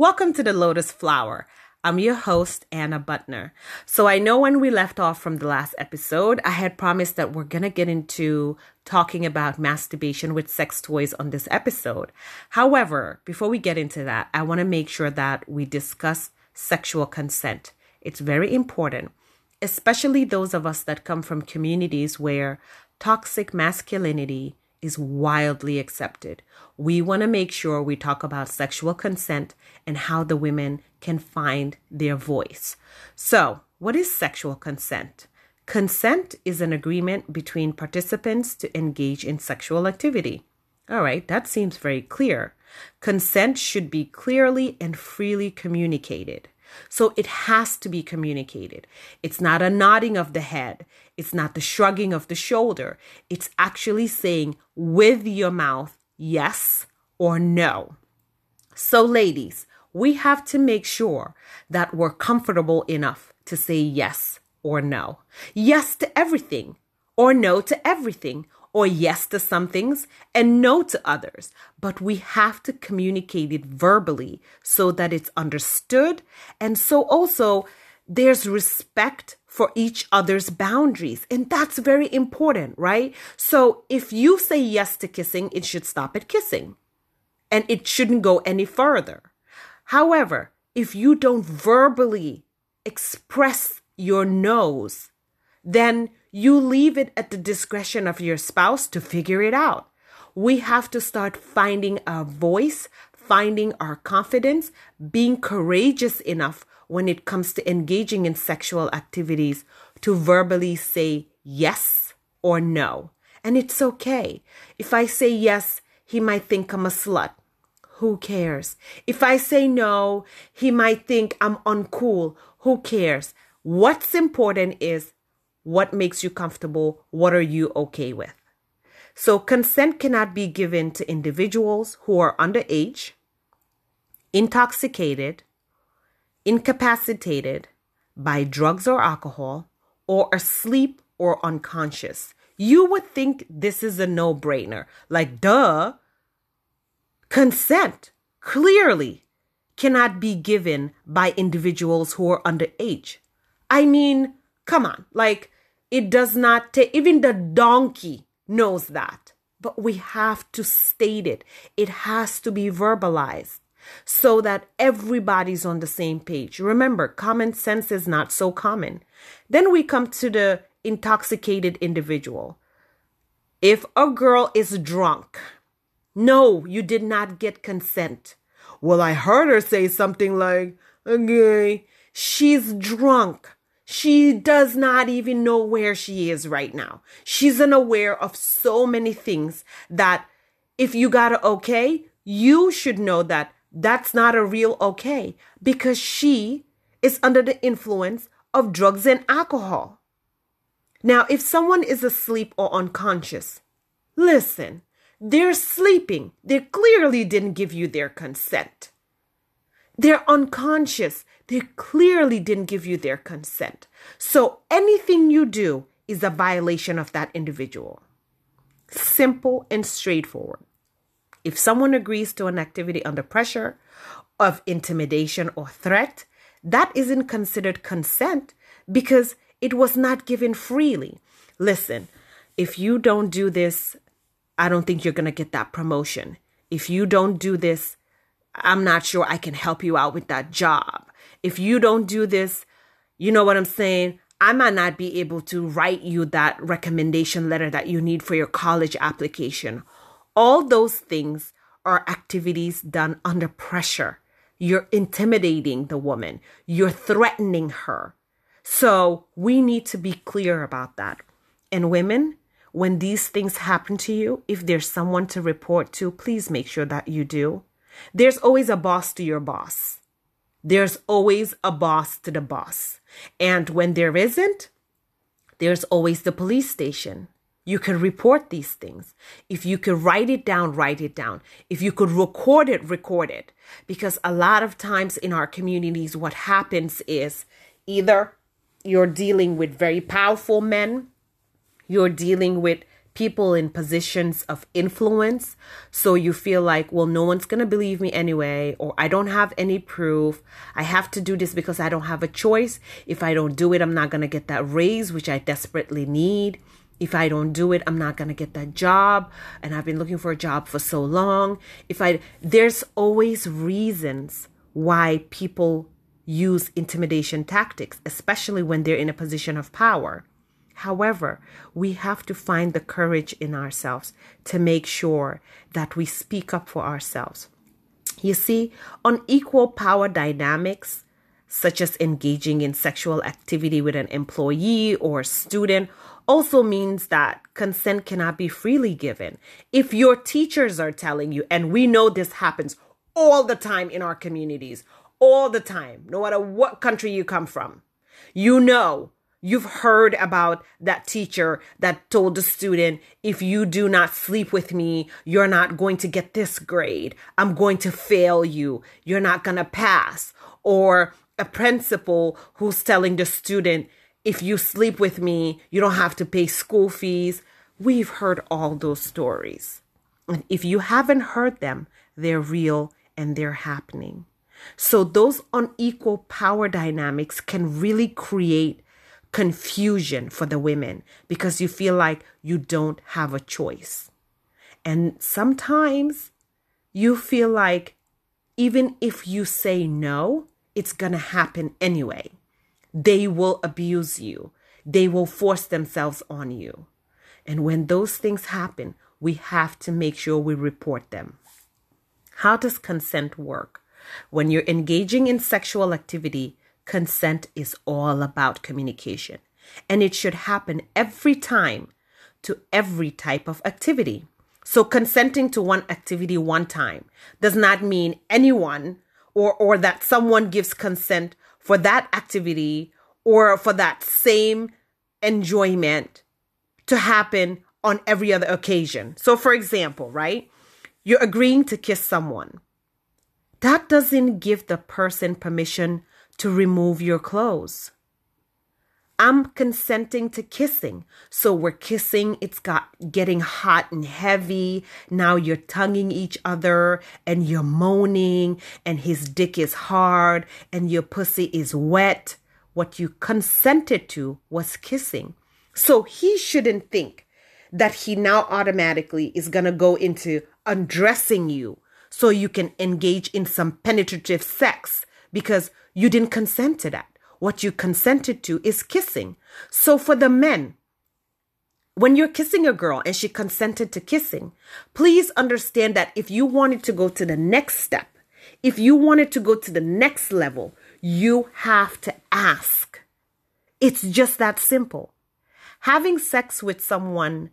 Welcome to the Lotus Flower. I'm your host, Anna Butner. So I know when we left off from the last episode, I had promised that we're going to get into talking about masturbation with sex toys on this episode. However, before we get into that, I want to make sure that we discuss sexual consent. It's very important, especially those of us that come from communities where toxic masculinity is wildly accepted. We want to make sure we talk about sexual consent and how the women can find their voice. So, what is sexual consent? Consent is an agreement between participants to engage in sexual activity. All right, that seems very clear. Consent should be clearly and freely communicated. So it has to be communicated. It's not a nodding of the head. It's not the shrugging of the shoulder. It's actually saying with your mouth, yes or no. So, ladies, we have to make sure that we're comfortable enough to say yes or no. Yes to everything or no to everything or yes to some things and no to others. But we have to communicate it verbally so that it's understood. And so also there's respect for each other's boundaries. And that's very important, right? So if you say yes to kissing, it should stop at kissing and it shouldn't go any further. However, if you don't verbally express your no's, then you leave it at the discretion of your spouse to figure it out. We have to start finding our voice, finding our confidence, being courageous enough when it comes to engaging in sexual activities to verbally say yes or no. And it's okay. If I say yes, he might think I'm a slut. Who cares? If I say no, he might think I'm uncool. Who cares? What's important is what makes you comfortable? What are you okay with? So, consent cannot be given to individuals who are underage, intoxicated, incapacitated by drugs or alcohol, or asleep or unconscious. You would think this is a no brainer. Like, duh, Consent clearly cannot be given by individuals who are underage. I mean, come on, like it does not take, even the donkey knows that. But we have to state it. It has to be verbalized so that everybody's on the same page. Remember, common sense is not so common. Then we come to the intoxicated individual. If a girl is drunk, no, you did not get consent. Well, I heard her say something like, okay, she's drunk. She does not even know where she is right now. She's unaware of so many things that if you got a okay, you should know that that's not a real okay because she is under the influence of drugs and alcohol. Now, if someone is asleep or unconscious, listen, they're sleeping. They clearly didn't give you their consent. They're unconscious. They clearly didn't give you their consent. So anything you do is a violation of that individual. Simple and straightforward. If someone agrees to an activity under pressure of intimidation or threat, that isn't considered consent because it was not given freely. Listen, if you don't do this, I don't think you're going to get that promotion. If you don't do this, I'm not sure I can help you out with that job. If you don't do this, you know what I'm saying? I might not be able to write you that recommendation letter that you need for your college application. All those things are activities done under pressure. You're intimidating the woman, you're threatening her. So we need to be clear about that. And women, when these things happen to you, if there's someone to report to, please make sure that you do. There's always a boss to your boss. There's always a boss to the boss. And when there isn't, there's always the police station. You can report these things. If you could write it down, write it down. If you could record it, record it. Because a lot of times in our communities, what happens is either you're dealing with very powerful men you're dealing with people in positions of influence. So you feel like, well, no one's going to believe me anyway, or I don't have any proof. I have to do this because I don't have a choice. If I don't do it, I'm not going to get that raise, which I desperately need. If I don't do it, I'm not going to get that job. And I've been looking for a job for so long. If I, there's always reasons why people use intimidation tactics, especially when they're in a position of power. However, we have to find the courage in ourselves to make sure that we speak up for ourselves. You see, unequal power dynamics, such as engaging in sexual activity with an employee or student, also means that consent cannot be freely given. If your teachers are telling you, and we know this happens all the time in our communities, all the time, no matter what country you come from, you know You've heard about that teacher that told the student, if you do not sleep with me, you're not going to get this grade. I'm going to fail you. You're not going to pass. Or a principal who's telling the student, if you sleep with me, you don't have to pay school fees. We've heard all those stories. And if you haven't heard them, they're real and they're happening. So those unequal power dynamics can really create confusion for the women because you feel like you don't have a choice. And sometimes you feel like even if you say no, it's going to happen anyway. They will abuse you, they will force themselves on you. And when those things happen, we have to make sure we report them. How does consent work? When you're engaging in sexual activity, consent is all about communication, and it should happen every time to every type of activity. So consenting to one activity one time does not mean anyone or or that someone gives consent for that activity or for that same enjoyment to happen on every other occasion. So for example, right? You're agreeing to kiss someone. That doesn't give the person permission to remove your clothes. I'm consenting to kissing. So we're kissing, it's got getting hot and heavy. Now you're tonguing each other and you're moaning and his dick is hard and your pussy is wet. What you consented to was kissing. So he shouldn't think that he now automatically is going to go into undressing you so you can engage in some penetrative sex because you didn't consent to that. What you consented to is kissing. So for the men, when you're kissing a girl and she consented to kissing, please understand that if you wanted to go to the next step, if you wanted to go to the next level, you have to ask. It's just that simple. Having sex with someone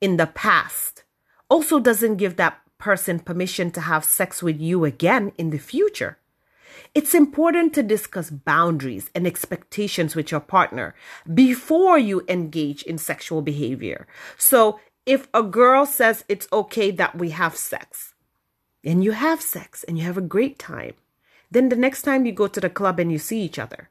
in the past also doesn't give that person permission to have sex with you again in the future. It's important to discuss boundaries and expectations with your partner before you engage in sexual behavior. So, if a girl says it's okay that we have sex, and you have sex and you have a great time, then the next time you go to the club and you see each other,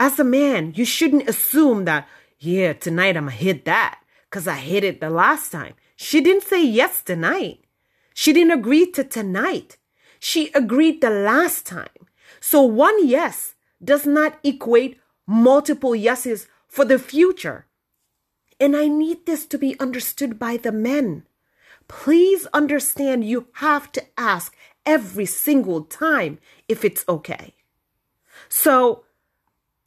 as a man, you shouldn't assume that, yeah, tonight I'm gonna hit that because I hit it the last time. She didn't say yes tonight. She didn't agree to tonight. She agreed the last time. So one yes does not equate multiple yeses for the future. And I need this to be understood by the men. Please understand you have to ask every single time if it's okay. So,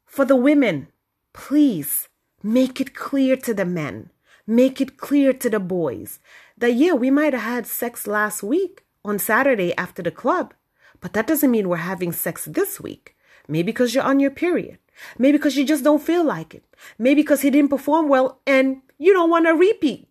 for the women, please make it clear to the men, make it clear to the boys that, yeah, we might have had sex last week on Saturday after the club, but that doesn't mean we're having sex this week. Maybe because you're on your period. Maybe because you just don't feel like it. Maybe because he didn't perform well and you don't want to repeat.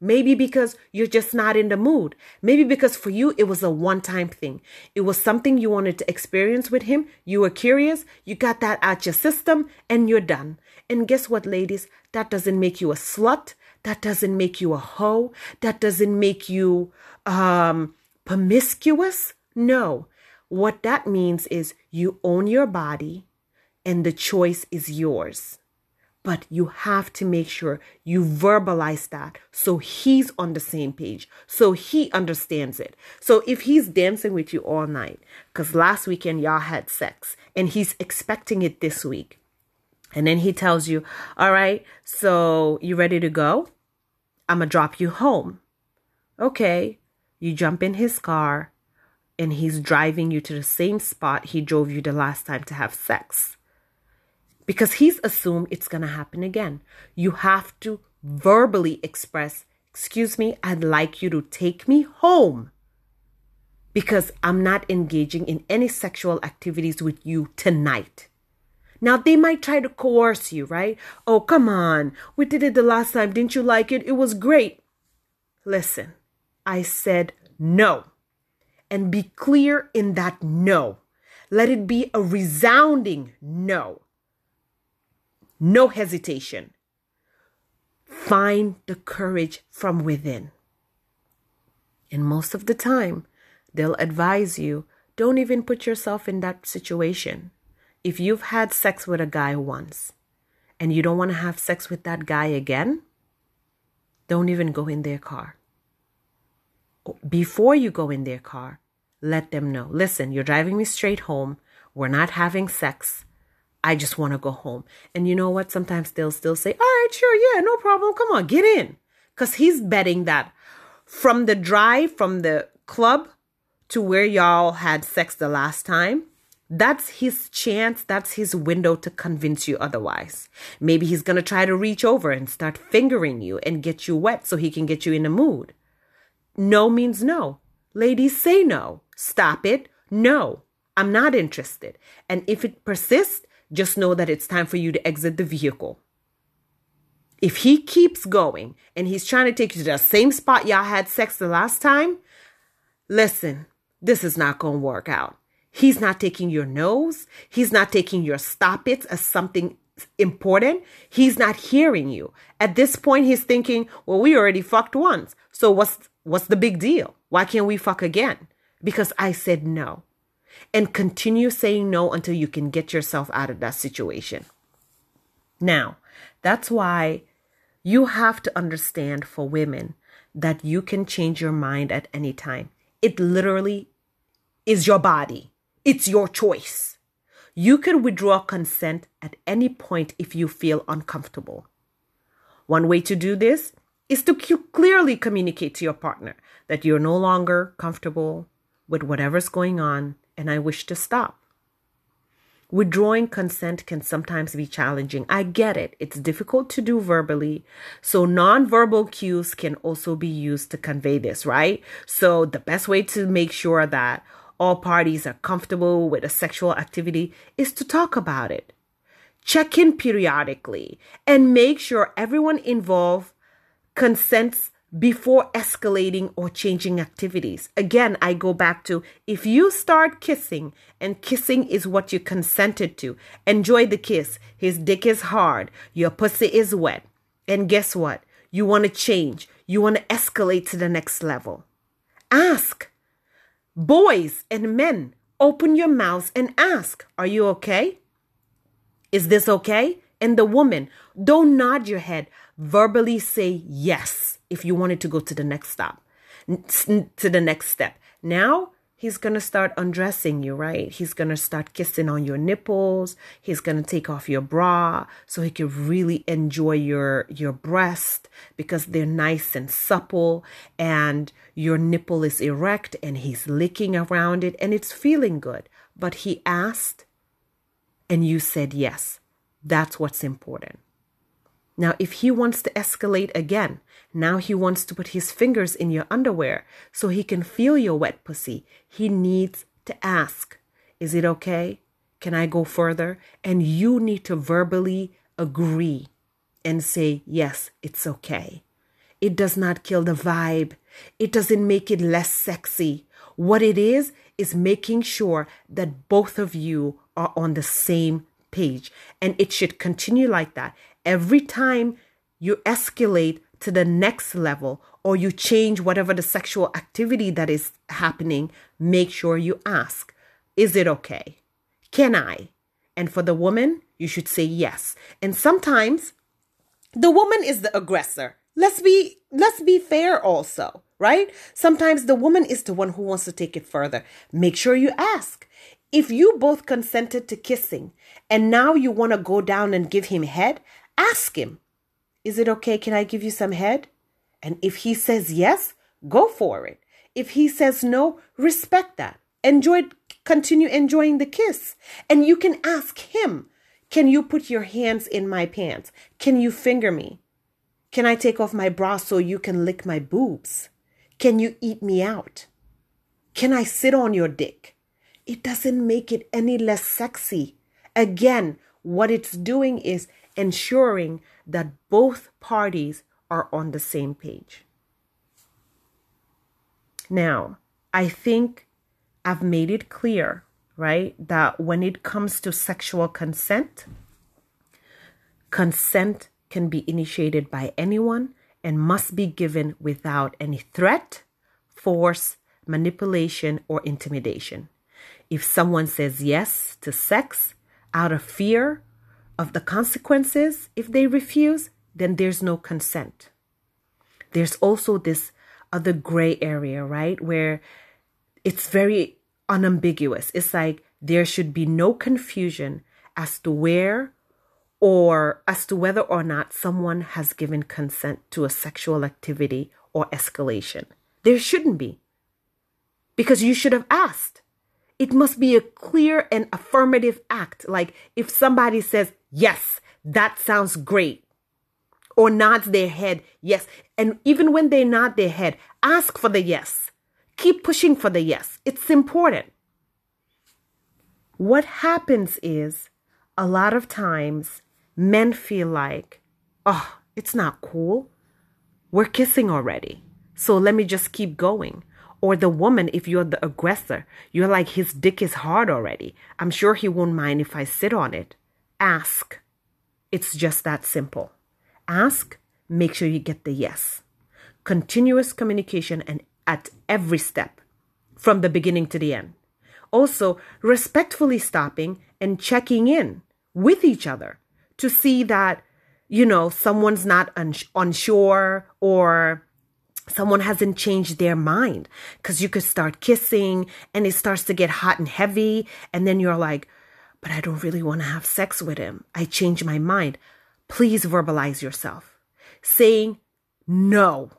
Maybe because you're just not in the mood. Maybe because for you it was a one time thing. It was something you wanted to experience with him. You were curious. You got that out your system and you're done. And guess what, ladies? That doesn't make you a slut. That doesn't make you a hoe. That doesn't make you um, promiscuous. No, what that means is you own your body and the choice is yours. But you have to make sure you verbalize that so he's on the same page, so he understands it. So if he's dancing with you all night, because last weekend y'all had sex and he's expecting it this week, and then he tells you, All right, so you ready to go? I'm to drop you home. Okay. You jump in his car and he's driving you to the same spot he drove you the last time to have sex because he's assumed it's going to happen again. You have to verbally express, Excuse me, I'd like you to take me home because I'm not engaging in any sexual activities with you tonight. Now, they might try to coerce you, right? Oh, come on. We did it the last time. Didn't you like it? It was great. Listen, I said no. And be clear in that no. Let it be a resounding no. No hesitation. Find the courage from within. And most of the time, they'll advise you don't even put yourself in that situation. If you've had sex with a guy once and you don't want to have sex with that guy again, don't even go in their car. Before you go in their car, let them know listen, you're driving me straight home. We're not having sex. I just want to go home. And you know what? Sometimes they'll still say, All right, sure, yeah, no problem. Come on, get in. Because he's betting that from the drive from the club to where y'all had sex the last time, that's his chance, that's his window to convince you otherwise. Maybe he's going to try to reach over and start fingering you and get you wet so he can get you in a mood. No means no. Ladies, say no. Stop it. No, I'm not interested. And if it persists, just know that it's time for you to exit the vehicle. If he keeps going and he's trying to take you to the same spot y'all had sex the last time, listen, this is not going to work out. He's not taking your nose. He's not taking your stop it as something important. He's not hearing you. At this point, he's thinking, well, we already fucked once. So what's, what's the big deal? Why can't we fuck again? Because I said no and continue saying no until you can get yourself out of that situation. Now, that's why you have to understand for women that you can change your mind at any time. It literally is your body, it's your choice. You can withdraw consent at any point if you feel uncomfortable. One way to do this is to clearly communicate to your partner that you're no longer comfortable with whatever's going on and I wish to stop. Withdrawing consent can sometimes be challenging. I get it. It's difficult to do verbally. So nonverbal cues can also be used to convey this, right? So the best way to make sure that all parties are comfortable with a sexual activity is to talk about it. Check in periodically and make sure everyone involved consents before escalating or changing activities. Again, I go back to if you start kissing and kissing is what you consented to, enjoy the kiss. His dick is hard, your pussy is wet. And guess what? You want to change, you want to escalate to the next level. Ask. Boys and men, open your mouths and ask, Are you okay? Is this okay? And the woman, don't nod your head, verbally say yes if you wanted to go to the next stop, to the next step. Now he's going to start undressing you, right? He's going to start kissing on your nipples. He's going to take off your bra so he can really enjoy your your breast because they're nice and supple and your nipple is erect and he's licking around it and it's feeling good. But he asked and you said yes. That's what's important. Now, if he wants to escalate again, now he wants to put his fingers in your underwear so he can feel your wet pussy. He needs to ask, Is it okay? Can I go further? And you need to verbally agree and say, Yes, it's okay. It does not kill the vibe, it doesn't make it less sexy. What it is, is making sure that both of you are on the same page. And it should continue like that. Every time you escalate to the next level or you change whatever the sexual activity that is happening, make sure you ask, is it okay? Can I? And for the woman, you should say yes. And sometimes the woman is the aggressor. Let's be let's be fair also, right? Sometimes the woman is the one who wants to take it further. Make sure you ask. If you both consented to kissing and now you want to go down and give him head, ask him, Is it okay? Can I give you some head? And if he says yes, go for it. If he says no, respect that. Enjoy, continue enjoying the kiss. And you can ask him, Can you put your hands in my pants? Can you finger me? Can I take off my bra so you can lick my boobs? Can you eat me out? Can I sit on your dick? it doesn't make it any less sexy. Again, what it's doing is ensuring that both parties are on the same page. Now, I think I've made it clear, right, that when it comes to sexual consent, consent can be initiated by anyone and must be given without any threat, force, manipulation, or intimidation. If someone says yes to sex out of fear of the consequences if they refuse, then there's no consent. There's also this other gray area, right? Where it's very unambiguous. It's like there should be no confusion as to where or as to whether or not someone has given consent to a sexual activity or escalation. There shouldn't be. Because you should have asked it must be a clear and affirmative act. Like if somebody says, yes, that sounds great, or nods their head, yes. And even when they nod their head, ask for the yes. Keep pushing for the yes. It's important. What happens is a lot of times men feel like, oh, it's not cool. We're kissing already. So let me just keep going. Or the woman, if you're the aggressor, you're like, his dick is hard already. I'm sure he won't mind if I sit on it. Ask. It's just that simple. Ask, make sure you get the yes. Continuous communication and at every step, from the beginning to the end. Also, respectfully stopping and checking in with each other to see that, you know, someone's not uns- unsure or someone hasn't changed their mind because you could start kissing and it starts to get hot and heavy and then you're like but i don't really want to have sex with him i changed my mind please verbalize yourself saying no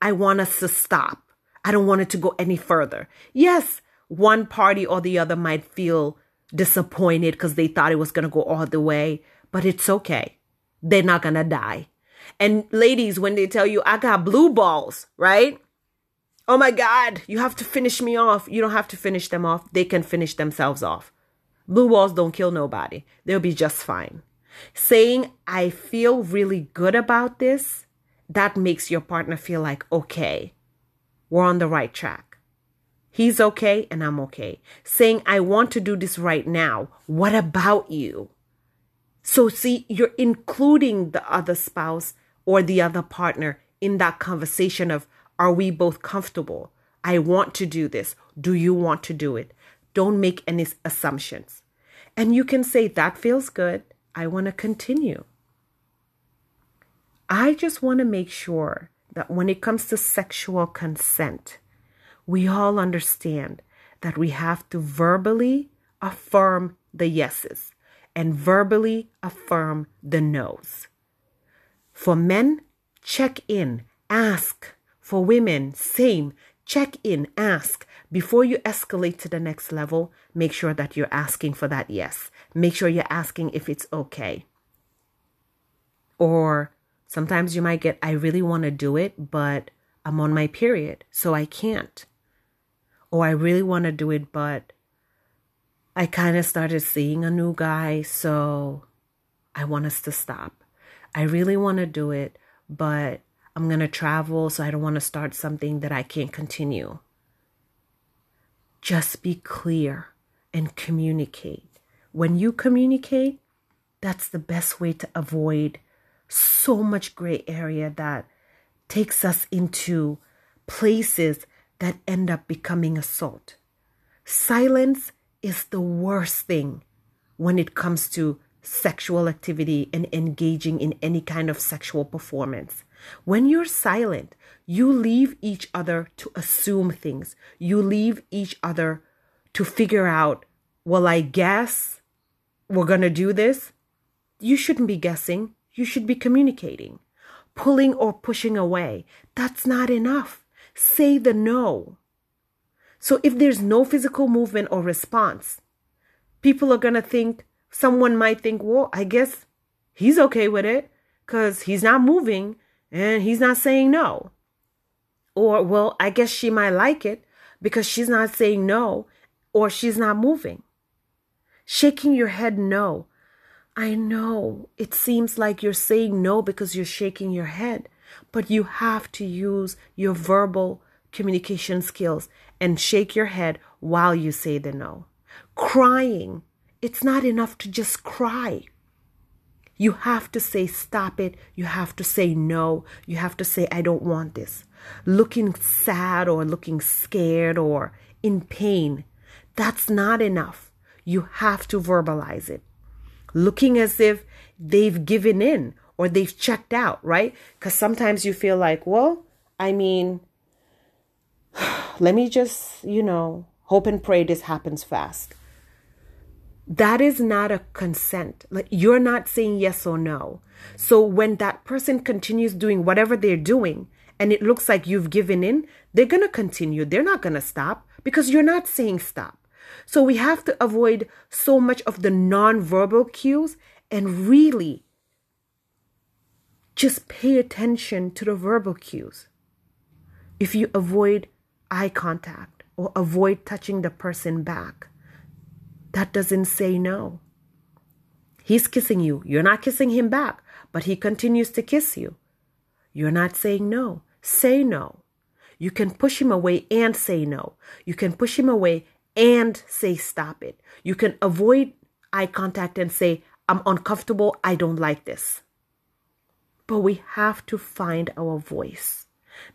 i want us to stop i don't want it to go any further yes one party or the other might feel disappointed because they thought it was going to go all the way but it's okay they're not going to die and ladies, when they tell you, I got blue balls, right? Oh my God, you have to finish me off. You don't have to finish them off. They can finish themselves off. Blue balls don't kill nobody. They'll be just fine. Saying, I feel really good about this, that makes your partner feel like, okay, we're on the right track. He's okay and I'm okay. Saying, I want to do this right now. What about you? So, see, you're including the other spouse or the other partner in that conversation of, are we both comfortable? I want to do this. Do you want to do it? Don't make any assumptions. And you can say, that feels good. I want to continue. I just want to make sure that when it comes to sexual consent, we all understand that we have to verbally affirm the yeses and verbally affirm the no's. For men, check in, ask. For women, same, check in, ask. Before you escalate to the next level, make sure that you're asking for that yes. Make sure you're asking if it's okay. Or sometimes you might get, I really want to do it, but I'm on my period, so I can't. Or I really want to do it, but I kind of started seeing a new guy, so I want us to stop. I really want to do it, but I'm going to travel, so I don't want to start something that I can't continue. Just be clear and communicate. When you communicate, that's the best way to avoid so much gray area that takes us into places that end up becoming assault. Silence is the worst thing when it comes to sexual activity and engaging in any kind of sexual performance. When you're silent, you leave each other to assume things. You leave each other to figure out, well, I guess we're going to do this. You shouldn't be guessing. You should be communicating. Pulling or pushing away. That's not enough. Say the no. So if there's no physical movement or response, people are going to think, someone might think, well, I guess he's okay with it because he's not moving and he's not saying no. Or, well, I guess she might like it because she's not saying no or she's not moving. Shaking your head no. I know it seems like you're saying no because you're shaking your head, but you have to use your verbal communication skills and shake your head while you say the no. Crying, it's not enough to just cry. You have to say, stop it. You have to say, no. You have to say, I don't want this. Looking sad or looking scared or in pain, that's not enough. You have to verbalize it. Looking as if they've given in or they've checked out, right? Because sometimes you feel like, well, I mean, let me just, you know, hope and pray this happens fast that is not a consent. Like you're not saying yes or no. So when that person continues doing whatever they're doing and it looks like you've given in, they're going to continue. They're not going to stop because you're not saying stop. So we have to avoid so much of the nonverbal cues and really just pay attention to the verbal cues. If you avoid eye contact or avoid touching the person back, that doesn't say no. He's kissing you. You're not kissing him back, but he continues to kiss you. You're not saying no. Say no. You can push him away and say no. You can push him away and say stop it. You can avoid eye contact and say, I'm uncomfortable. I don't like this. But we have to find our voice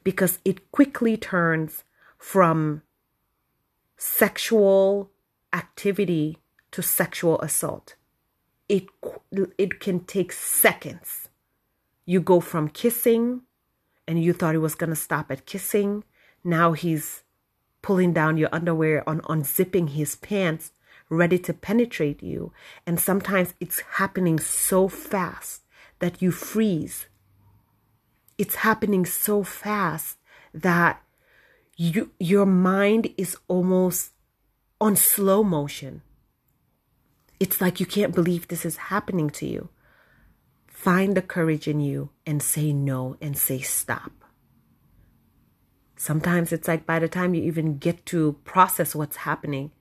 because it quickly turns from sexual activity to sexual assault. It, it can take seconds. You go from kissing and you thought he was going to stop at kissing. Now he's pulling down your underwear on unzipping his pants, ready to penetrate you. And sometimes it's happening so fast that you freeze. It's happening so fast that you your mind is almost on slow motion. It's like you can't believe this is happening to you. Find the courage in you and say no and say stop. Sometimes it's like by the time you even get to process what's happening,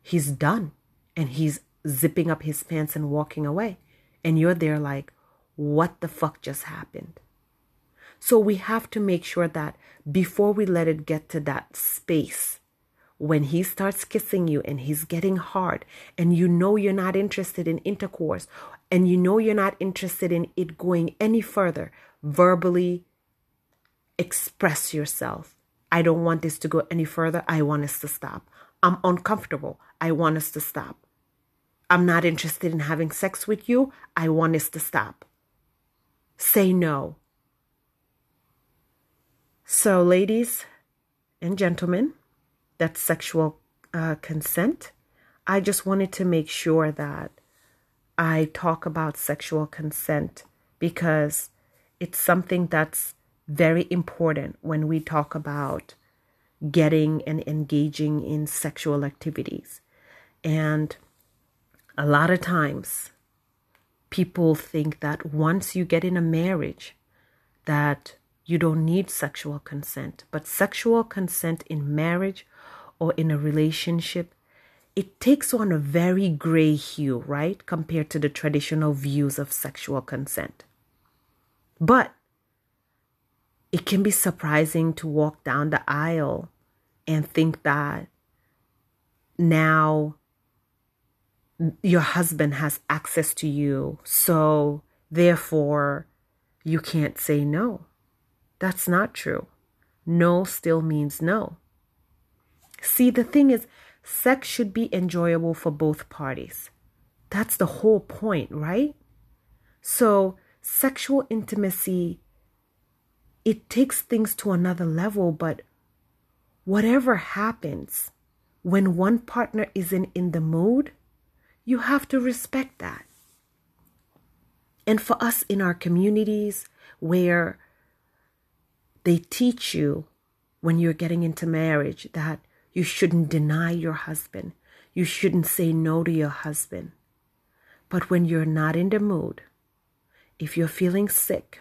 he's done and he's zipping up his pants and walking away. And you're there like, what the fuck just happened? So we have to make sure that before we let it get to that space when he starts kissing you and he's getting hard and you know you're not interested in intercourse and you know you're not interested in it going any further, verbally express yourself. I don't want this to go any further. I want us to stop. I'm uncomfortable. I want us to stop. I'm not interested in having sex with you. I want us to stop. Say no. So, ladies and gentlemen, that sexual uh, consent. I just wanted to make sure that I talk about sexual consent because it's something that's very important when we talk about getting and engaging in sexual activities. And a lot of times people think that once you get in a marriage that you don't need sexual consent, but sexual consent in marriage or in a relationship, it takes on a very gray hue, right? Compared to the traditional views of sexual consent. But it can be surprising to walk down the aisle and think that now your husband has access to you, so therefore you can't say no. That's not true. No still means no. See, the thing is, sex should be enjoyable for both parties. That's the whole point, right? So, sexual intimacy, it takes things to another level, but whatever happens when one partner isn't in the mood, you have to respect that. And for us in our communities where they teach you when you're getting into marriage that you shouldn't deny your husband, you shouldn't say no to your husband. But when you're not in the mood, if you're feeling sick,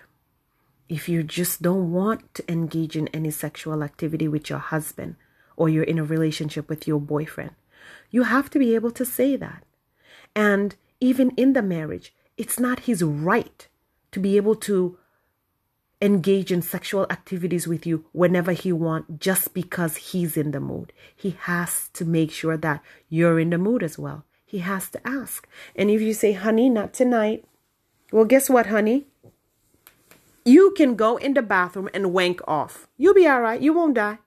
if you just don't want to engage in any sexual activity with your husband or you're in a relationship with your boyfriend, you have to be able to say that. And even in the marriage, it's not his right to be able to engage in sexual activities with you whenever he wants just because he's in the mood. He has to make sure that you're in the mood as well. He has to ask. And if you say, honey, not tonight, well, guess what, honey? You can go in the bathroom and wank off. You'll be all right. You won't die.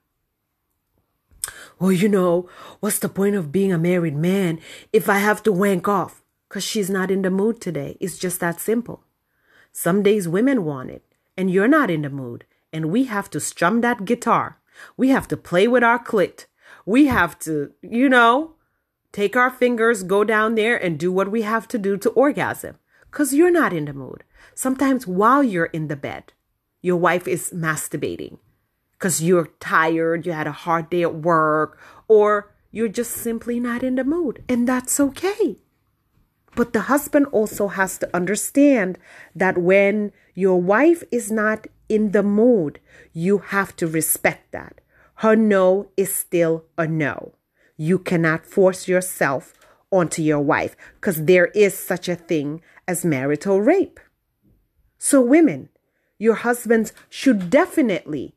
Well, you know, what's the point of being a married man if I have to wank off? Because she's not in the mood today. It's just that simple. Some days women want it and you're not in the mood, and we have to strum that guitar. We have to play with our clit. We have to, you know, take our fingers, go down there, and do what we have to do to orgasm. Because you're not in the mood. Sometimes while you're in the bed, your wife is masturbating because you're tired, you had a hard day at work, or you're just simply not in the mood. And that's okay. But the husband also has to understand that when your wife is not in the mood, you have to respect that. Her no is still a no. You cannot force yourself onto your wife because there is such a thing as marital rape. So, women, your husbands should definitely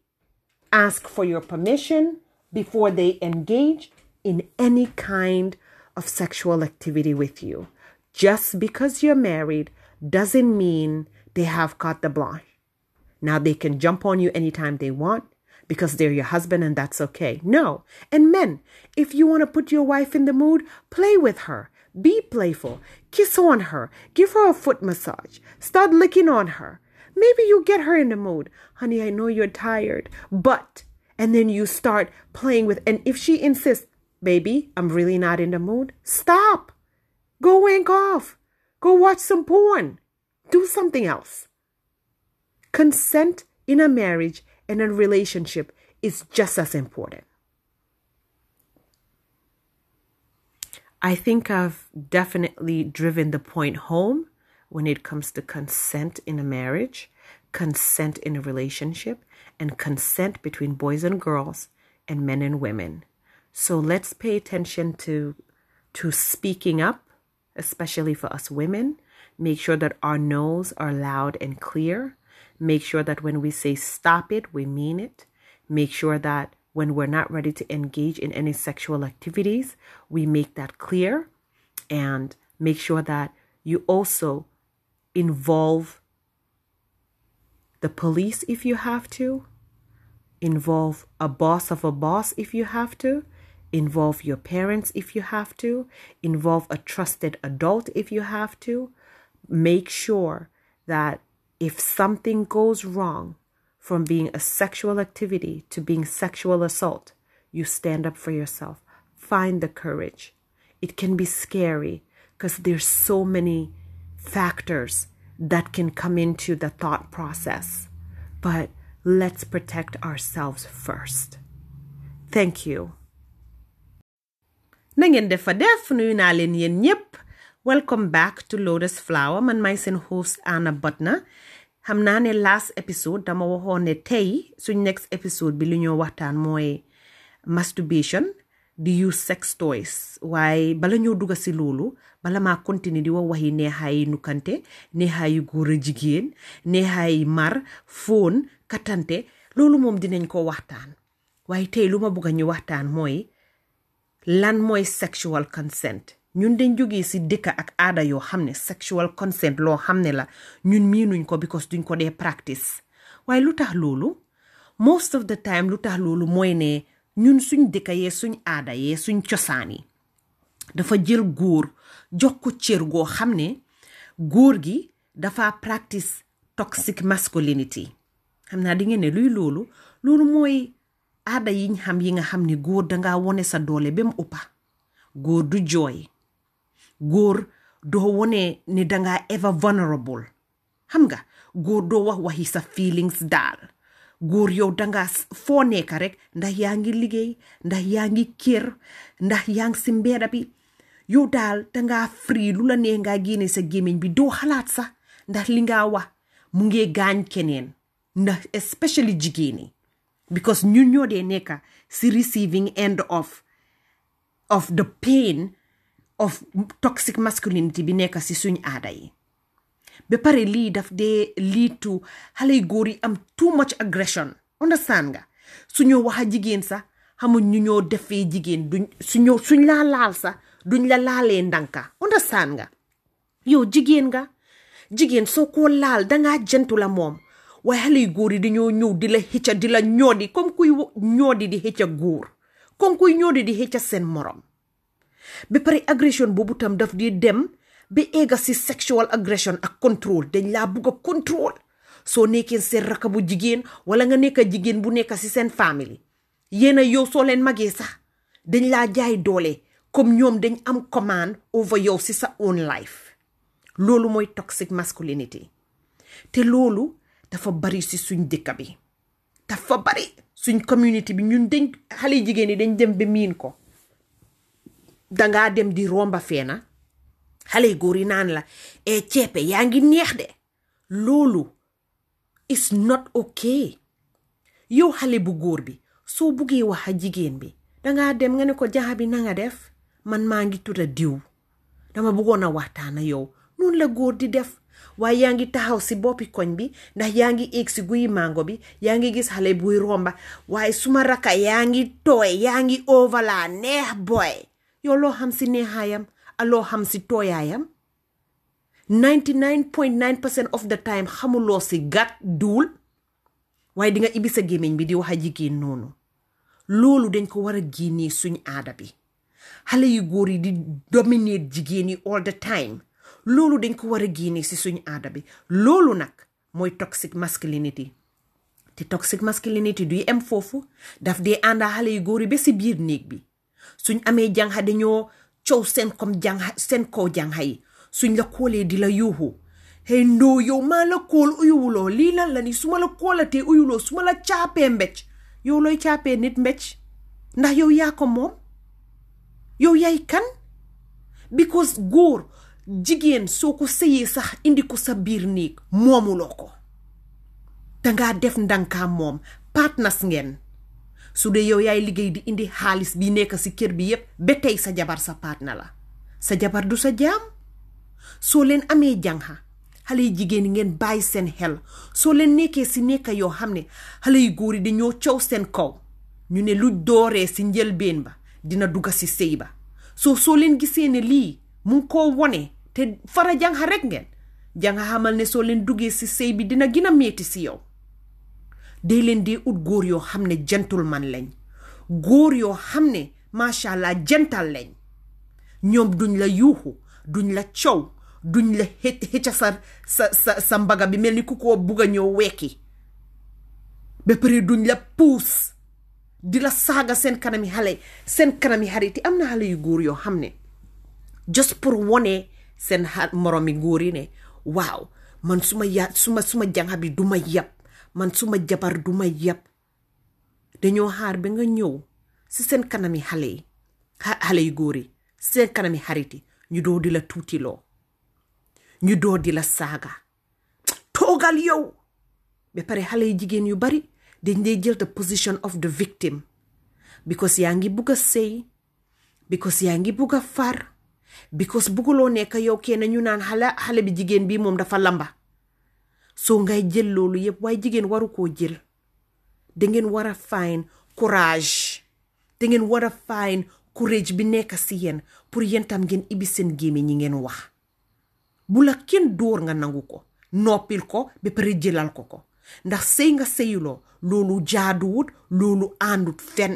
ask for your permission before they engage in any kind of sexual activity with you. Just because you're married doesn't mean they have carte the blanche. Now they can jump on you anytime they want because they're your husband and that's okay. No. And men, if you want to put your wife in the mood, play with her. Be playful. Kiss on her. Give her a foot massage. Start licking on her. Maybe you get her in the mood. Honey, I know you're tired, but, and then you start playing with, and if she insists, baby, I'm really not in the mood, stop. Go wank off. Go watch some porn. Do something else. Consent in a marriage and a relationship is just as important. I think I've definitely driven the point home when it comes to consent in a marriage, consent in a relationship, and consent between boys and girls and men and women. So let's pay attention to to speaking up especially for us women. Make sure that our no's are loud and clear. Make sure that when we say stop it, we mean it. Make sure that when we're not ready to engage in any sexual activities, we make that clear. And make sure that you also involve the police if you have to, involve a boss of a boss if you have to, Involve your parents if you have to. Involve a trusted adult if you have to. Make sure that if something goes wrong from being a sexual activity to being sexual assault, you stand up for yourself. Find the courage. It can be scary because there's so many factors that can come into the thought process. But let's protect ourselves first. Thank you. Welcome back to Lotus Flower. Man may seen host Anna Butner. Xam naa ne last episode dama waxoon ne tey suñ next episode bi lu ñoo waxtaan mooy masturbation. Di use sex toys? Waaye bala ñoo dugga si loolu bala maa continuer di wax waxi neexaayi nukkante neexaayi góor a jigéen neexaayi mar fóon katante loolu moom dinañ ko waxtaan. Waaye tey lu ma bugg ñu waxtaan mooy lan mooy sexual consent? Ñun dañ jógee si dëkk ak aada yoo xam ne sexual consent loo xam ne la ñun miinuñ ko because duñ ko dee practice. Waaye lu tax loolu? Most of the time lu tax loolu mooy ne ñun suñ dëkka yee suñ aada yee suñ cosaan yi dafa jël góor jox ko cër goo xam ne góor gi dafa practice toxic masculinity. Xam naa di ngeen ne luy loolu? Loolu mooy aada yiñ xam yi nga xam ne góor danga wone sa doole ba mu ëppa góor du jooy. Góor doo wone ne danga ever vulnerable. Xam nga góor doo wax feelings daal góor yow danga foo nekk rek ndax yaa ngi liggéey ndax yaa ngi kër ndax yaa bi yow daal danga free sa gémmiñ bi doo xalaat sax especially jigéen yi because ñun ñoo dee nekka si receiving end of of the pain of toxic masculinity bi nekk si suñ aada yi. Ba pare lii daf dee lead to xale yu góor yi am too much aggression. Understand nga? Suñoo wax jigéen sax xamuñ ñu ñoo defee jigéen duñ suñ laa laal sax duñ la laalee ndanka understand nga? Yow jigéen nga. Jigéen soo ko laal dangaa jentu la moom. Waaye xale yu góor yi dañoo ñëw di la xëcca di la ñoodi comme kuy ñoodi di xëcca góor. Comme kuy ñoodi di xëcca seen morom. Ba pare agression boobu tam daf di dem ba egga si sexual aggression ak contrôle dañ laa bugg a soo nekkee seen raka bu jigéen wala nga nekk jigéen bu nekk si seen famille yéena yow soo leen magee sax dañ laa jaay doole comme ñoom dañ am command over yow si sa own life. Loolu mooy toxic masculinity. Te loolu dafa bari si suñ dëkk bi. Dafa bari suñ community bi. Ñun dañ xale jigéen yi dañ dem ba miin ko. Dangaa dem di romba feena. Xale góor yi naan la e ceepe yaa ngi neex de. Loolu is not okay. Yow xale bu góor bi soo buggee wax a jigéen bi dangaa dem nga ne ko jaxa bi na def? Man maa ngi tudda diw. Dama bëggoon a waxtaan a yow. Noonu la góor di def. Waaye yaa ngi taxaw si boppi koñ bi ndax yaa ngi eeg si guyi mango bi yaa ngi gis xale buy romba. Waaye suma raka yaa ngi tooy yaa ngi overla neex boy. Yow loo xam si neexaayam aloo xam si tooyaayam 99.9 percent of the time xamuloo si gàtt duul waaye di nga ibbi sa gémmiñ bi di wax a jigéen noonu loolu dañ ko war a génnee suñ aada bi xale yu di dominate jigéen yi all the time. Loolu dañ ko war a génnee si suñ aada bi loolu nag mooy toxic masculinity. Te toxic masculinity duy em foofu daf dee àndaa xale yu góor yi ba si biir bi suñ amee jànxa dañoo coow seen kom jànxa seen kaw jànxa yi. suñ la koolee di la yuuxu. ndoo yow maa lii lan la ni su ma la koolatee uyuloo su ma la caapee mbécc yow looy caapee nit mbécc ndax yow yaa ko moom? Yow yaay kan? Because góor jigéen soo ko sëyee sax indi ko sa biir néeg moomuloo ko. Dangaa def ndankaa moom. Partners ngeen. Su dee yow yaay liggéey di indi xaalis bi nekk si kër bi yépp ba tey sa jabar sa partner la. Sa jabar du sa jaam. Soo leen amee jànxa xale yu jigéen yi ngeen bàyyi seen xel. Soo leen nekkee si nekka yoo xam ne xale yu góor yi dañoo coow seen kaw ñu ne lu dooree si njëlbeen ba dina dugga si sëy ba. Soo soo leen gisee ne lii mu ngi koo wone te fara jànxa rek ngeen. Jànxa xamal ne soo leen duggee si sëy bi dina gën a metti si yow. Day leen dee ut góor yoo xam ne gentleman lañ. Góor yoo xam ne macha allah gental lañ. Ñoom duñ la yuuxu duñ la cow duñ la xëcca sa sa sa mbaga bi mel ni ku ko bugg a ñëw wekki. Ba duñ la puus. Di la saaga seen kanami xale seen kanami xarit am na xale yu góor yoo xam ne just pour wone seen moromi góor yi ne waaw man suma ya suma suma jànxa bi du ma yab. Man suma jabar du ma yab dañoo xaar ba nga ñëw si seen kanami xale yi xale yu góor yi seen kanami xarit yi ñu doo di la tuutiloo ñu doo di la saaga toogal yow ba pare xale yu jigéen yu bari. Dañ dee jël the position of the victim. Because yaa ngi bugg a because yaa ngi bugg far. Because bugguloo nekk yow kenn ñu naan xale xale bi jigéen bi moom dafa lamba soo ngay jël loolu yëpp waaye jigéen waru koo jël. Dangeen war a find courage. Dangeen war a find courage bi nekk si yéen pour yéen tam ngeen ibbi seen gémmiñ ñi ngeen wax. Bu la kenn dóor nga nangu ko noppil ko ba pare jëlal ko ko. Ndax sëy nga sëyuloo loolu jaaduwut loolu àndut fen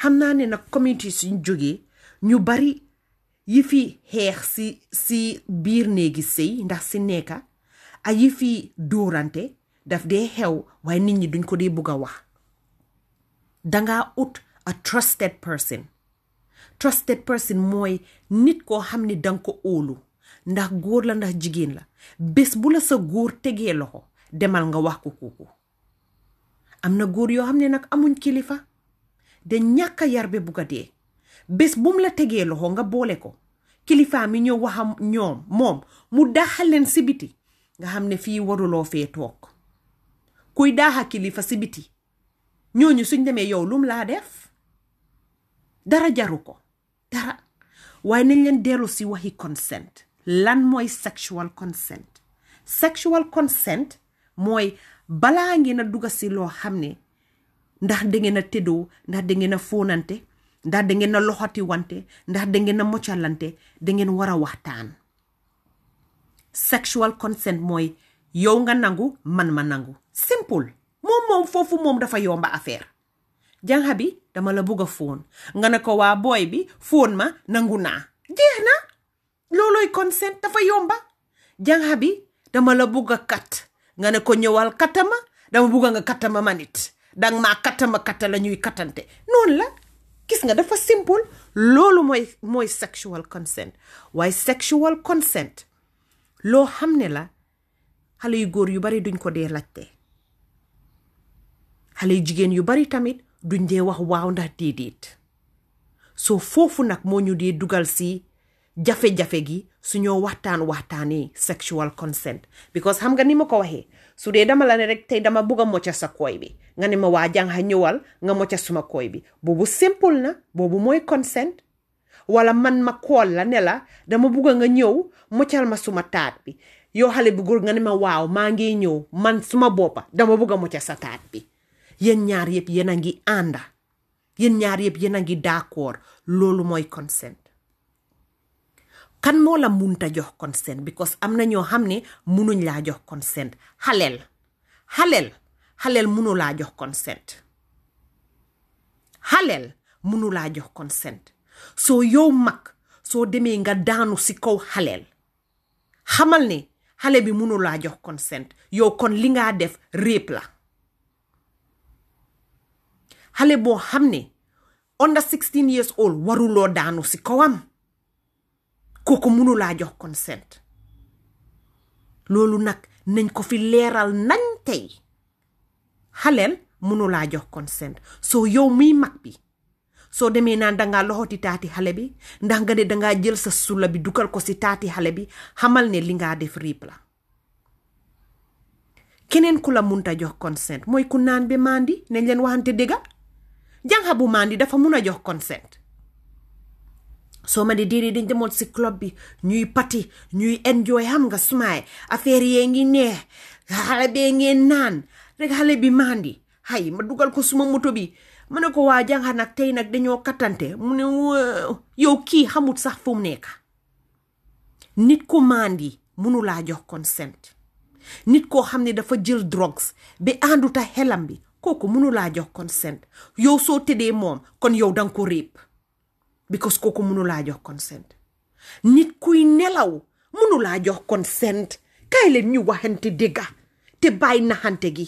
xam naa ne nag community suñ jógee ñu bari yi fi xeex si si biir néegi sëy ndax si nekka ay yi fi dóorante daf dee xew waaye nit ñi duñ ko dee bugg a wax. Danga ut a trusted person. Trusted person mooy nit koo xam ne danga ko óolu. Ndax góor la ndax jigéen la. Bés bu sa góor tegee loxo demal nga wax ko kooku. Am na góor yoo xam ne nag amuñ kilifa. De ñàkk yar be dee. Bés bu la tegee loxo nga boole ko. Kilifa mi ñëw waxam ñoom moom mu daaxal leen si nga xam ne fii waruloo fee toog. Kuy daaxa kilifa si biti ñooñu suñ demee yow lum laa def? Dara jaru ko dara. Waaye nañ leen dellu si waxi consent. Lan mooy sexual consent? Sexual consent mooy balaa ngeen a dugga si loo xam ne ndax dangeen a tëddoo ndax dangeen a fóonante ndax dangeen a loxoti wante ndax dangeen a moccalante dangeen war a waxtaan. Sexual consent mooy yow nga nangu man ma nangu. Simple. Moom moom foofu moom dafa yomba affaire. Janxa bi dama la bugg a fóon. Nga ne ko waa booy bi fóon ma nangu naa. Jeex na. Loolooy consent dafa yomba. Janxa bi dama la bugg a kat. Nga ne ko ñëwal katama dama bugg nga katama ma nit. Dang maa katama kata la ñuy katante noonu la. Gis nga dafa simple. Loolu mooy mooy sexual consent. Waaye sexual consent loo xam ne la xale yu góor yu bari duñ ko dee laajte. Xale yu jigéen yu bari tamit duñ dee wax waaw ndax déedéet. Soo foofu nag moo ñu dee dugal si jafe-jafe gi suñoo waxtaan waxtaanee sexual consent. Because xam nga ni ma ko waxee su dee dama la ne rek tey dama bugg a mocca sa kooy bi nga ne ma waa jànxa ñëwal nga mocca suma kooy bi. Boobu simple na boobu mooy consent. Wala man ma kool la ne la dama bugg nga ñëw moccal ma suma taat bi. Yow xale bu nga ne ma waaw maa ngi ñëw man suma boppa dama bugg a mocca sa taat bi. Yéen ñaar yëpp yéen a ngi ànda. Yéen ñaar yëpp yéen a ngi d'accord. Loolu mooy consent. Kan moo la munta jox consent? Because am na ñoo xam ne munuñ laa jox consent. Xaleel xaleel xaleel munu laa jox consent. Xaleel munu laa jox consent. Soo yow mag soo demee nga daanu si kaw xaleel. Xamal ne xale bi munu laa jox consent. Yow kon li ngaa def réep la. Xale boo xam ne under 16 years old waruloo daanu si kawam. Kooku mënulaa jox consent. Loolu nag nañ ko fi leeral nañ tey. Xaleel mënulaa jox consent. Soo yow muy mag bi soo demee naan dangaa loxoti taati xale bi ndax nga ne dangaa jël sa sula bi dugal ko si taati xale bi xamal ne li ngaa def riip la keneen ku munta jox consent. Mooy ku naan bi mandi nañ leen waxante dëgga jànxa bu mandi dafa mun a jox consent. Soo ma ne déedéet dañ demoon si club bi ñuy pati ñuy enjoy xam nga sumaay affaire yee ngi neex xale bee rek mandi. Hay ma dugal ko suma moto bi ma ne ko waa jànxa nag tey nag dañoo kattante mu ne yow kii xamut sax fu mu nekk. Nit ku mandi mënulaa jox consent. Nit koo xam ne dafa jël drugs bi ànduta xelam bi kooku mënulaa jox consent. Yow soo tëddee moom kon yow danga ko réep because kooku munu laa jox consent. Nit kuy nelaw munu laa jox consent. Kaay leen ñu waxante dëgga te bàyyi naxante gi.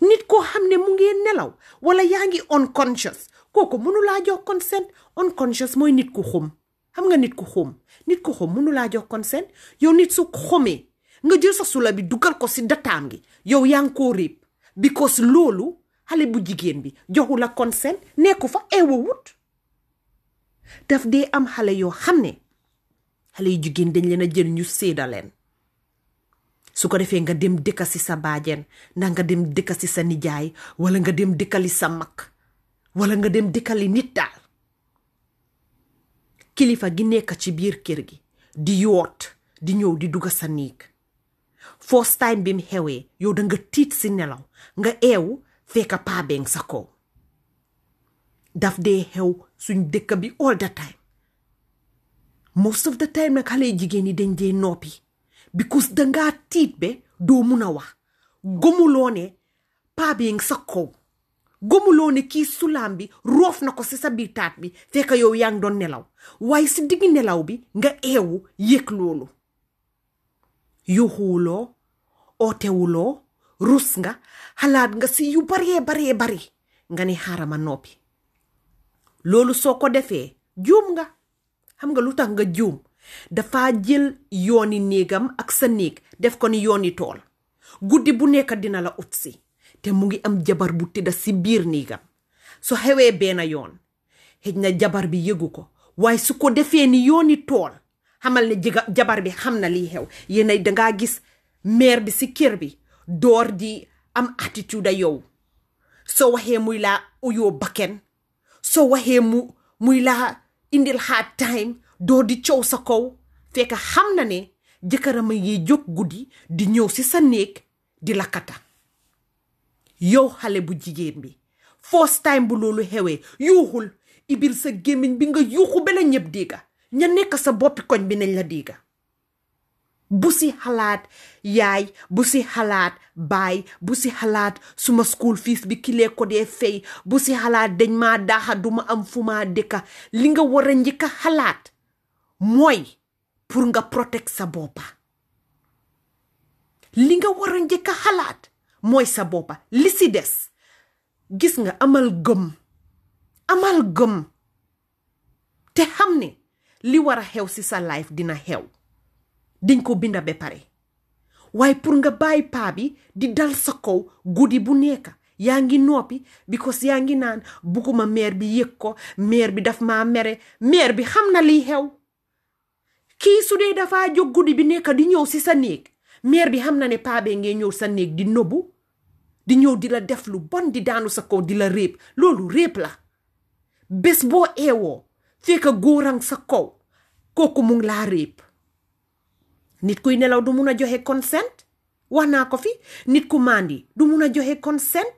Nit koo xam ne mu ngi nelaw wala yaa ngi unconscious kooku mënulaa jox consent. Unconscious mooy nit ku xum. Xam nga nit ku xum? Nit ku xum mënulaa jox consent. Yow nit su xumee nga jël sa sula bi dugal ko si dataam gi. Yow yaa ngi koo réeb. Because loolu xale bu jigéen bi joxu la consent nekku fa eewa wut daf dee am xale yoo xam ne xale yu jigéen dañ leen a jël ñu séeda leen. Su ko defee nga dem dëkka si sa baajen ndax nga dem dëkka si sa nijaay wala nga dem dëkkali sa mag wala nga dem dëkkali nit daal. Kilifa gi nekk ci biir kër gi di yoot di ñëw di dugga sa néeg. First time bi mu xewee yow da tiit si nelaw nga eewu fekka paabeeng sa kaw. Daf dee xew suñ dëkk bi all the time. Most of the time nag xale jigéen yi dañ dee noppi. Because dangaa tiit be doo mun a wax. Gomuloo ne paabeeng sa kaw. Gëmuloo ne kii sulaam bi roof na ko si sa biir taat bi fekk yow yaa ngi doon nelaw. Waaye si digg nelaw bi nga eewu yëg loolu. Yuuxuwuloo ootewuloo rus nga xalaat nga si yu baree baree bari nga ni xaaral ma noppi. Loolu soo ko defee juum nga. Xam nga lu tax nga juum? Dafa jël yooni néegam ak sa néeg def ko ni yooni tool. guddi bu nekk dina la ut si te mu ngi am jabar bu tëdda si biir néegam. su xewee benn yoon xëj na jabar bi yëgu ko waaye su ko defee ni yooni tool xamal ne jabar bi xam na liy xew. yéenay dangaa gis meer bi si kër bi door di am attitude yow. soo waxee muy laa uyoo bakken soo waxee mu muy laa indil hard time door di coow sa kaw. Fekk xam na ne jëkkëram a ngi jóg guddi di ñëw si sa néeg di la kata yow xale bu jigéen bi first time bu loolu xewee yuuxul ibil sa gémmiñ bi nga yuuxu bala ñëpp diiga ña nekk sa boppi koñ bi nañ la diiga bu si xalaat yaay bu si xalaat baay bu si xalaat suma school fees bi kilee ko dee fay bu si xalaat dañ maa daaxa duma am fu maa dëkka. Li nga war a njëkk xalaat mooy pour nga protect sa boppa. Li nga war a njëkk a xalaat mooy sa boppa. Li si des gis nga amal gëm amal gëm te xam ne li war a xew si sa life dina xew. Diñ ko binda ba pare. Waaye pour nga bàyyi paa bi di dal sa kaw guddi bu nekk yaa ngi noppi because yaa ngi naan bugguma meer bi yëg ko meer bi daf maa mere meer bi xam na liy xew. Kii su dee dafaa jóg guddi bi nekk di ñëw si sa néeg meer bi xam na ne paa bee ngee ñëw sa néeg di nëbbu di ñëw di la def lu bon di daanu sa kaw di la réeb. Loolu réeb la. Bés boo eewoo fekk góorang sa kaw kooku mu ngi laa réeb. Nit kuy nelaw du mun a joxe consent? Wax naa ko fi nit ku màndi du mun a joxe consent?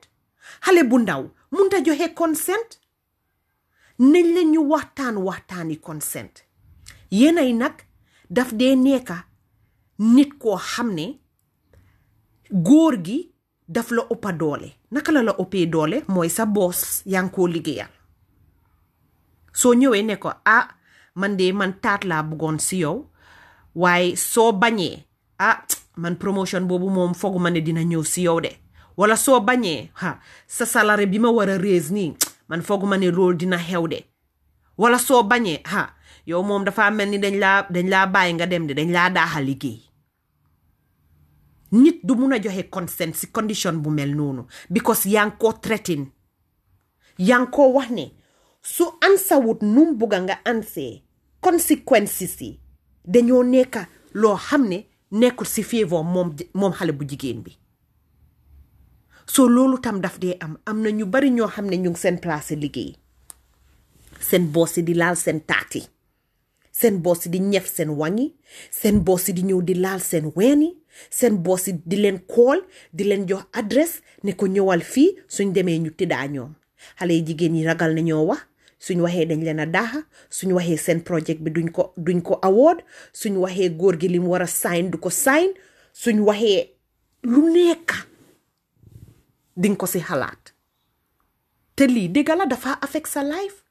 Xale bu ndaw munta joxe consent? Nañ leen ñu waxtaan waxtaani consent. Yéenay nag daf dee nekka nit koo xam ne góor gi daf la ëppa doole. Naka la la ëppee doole? Mooy sa boos yaa ngi liggéeyal. Soo ñëwee ne ko ah man de man taat laa bëggoon si yow waaye soo bañee ah man promotion boobu moom foogu ma ne dina ñëw si yow de. Wala soo bañee ha sa salari bi ma war a raise nii man foogu ma ne loolu dina xew de. Soo bañee yow moom dafa mel ni dañ laa dañ laa bàyyi nga dem de dañ laa daaxal liggéey. Nit du mun a joxe consent si condition bu mel noonu because yaa ngi koo threaten. Yaa ngi koo wax ne su ansawut num bugga nga ansee consequences yi dañoo nekka loo xam ne nekkul si favor moom xale bu jigéen bi. Soo loolu tam daf dee am am na ñu bari ñoo xam ne ñu ngi seen place liggéey. Seen boosi di laal seen taati. Seen boos yi di ñef seen waŋi seen boos yi di ñëw di laal seen weeni seen boos yi di leen kool di leen jox adresse ne ko ñëwal fii suñ demee ñu tiddaa ñoom. Xale yi jigéen yi ragal na ñoo wax suñ waxee dañ leen a daaxa suñ waxee seen projet bi duñ ko duñ ko award suñ waxee góor gi li mu war a sign du ko sign suñ waxee lu nekk dinga ko si xalaat. Te lii dëgg la dafa affect sa life.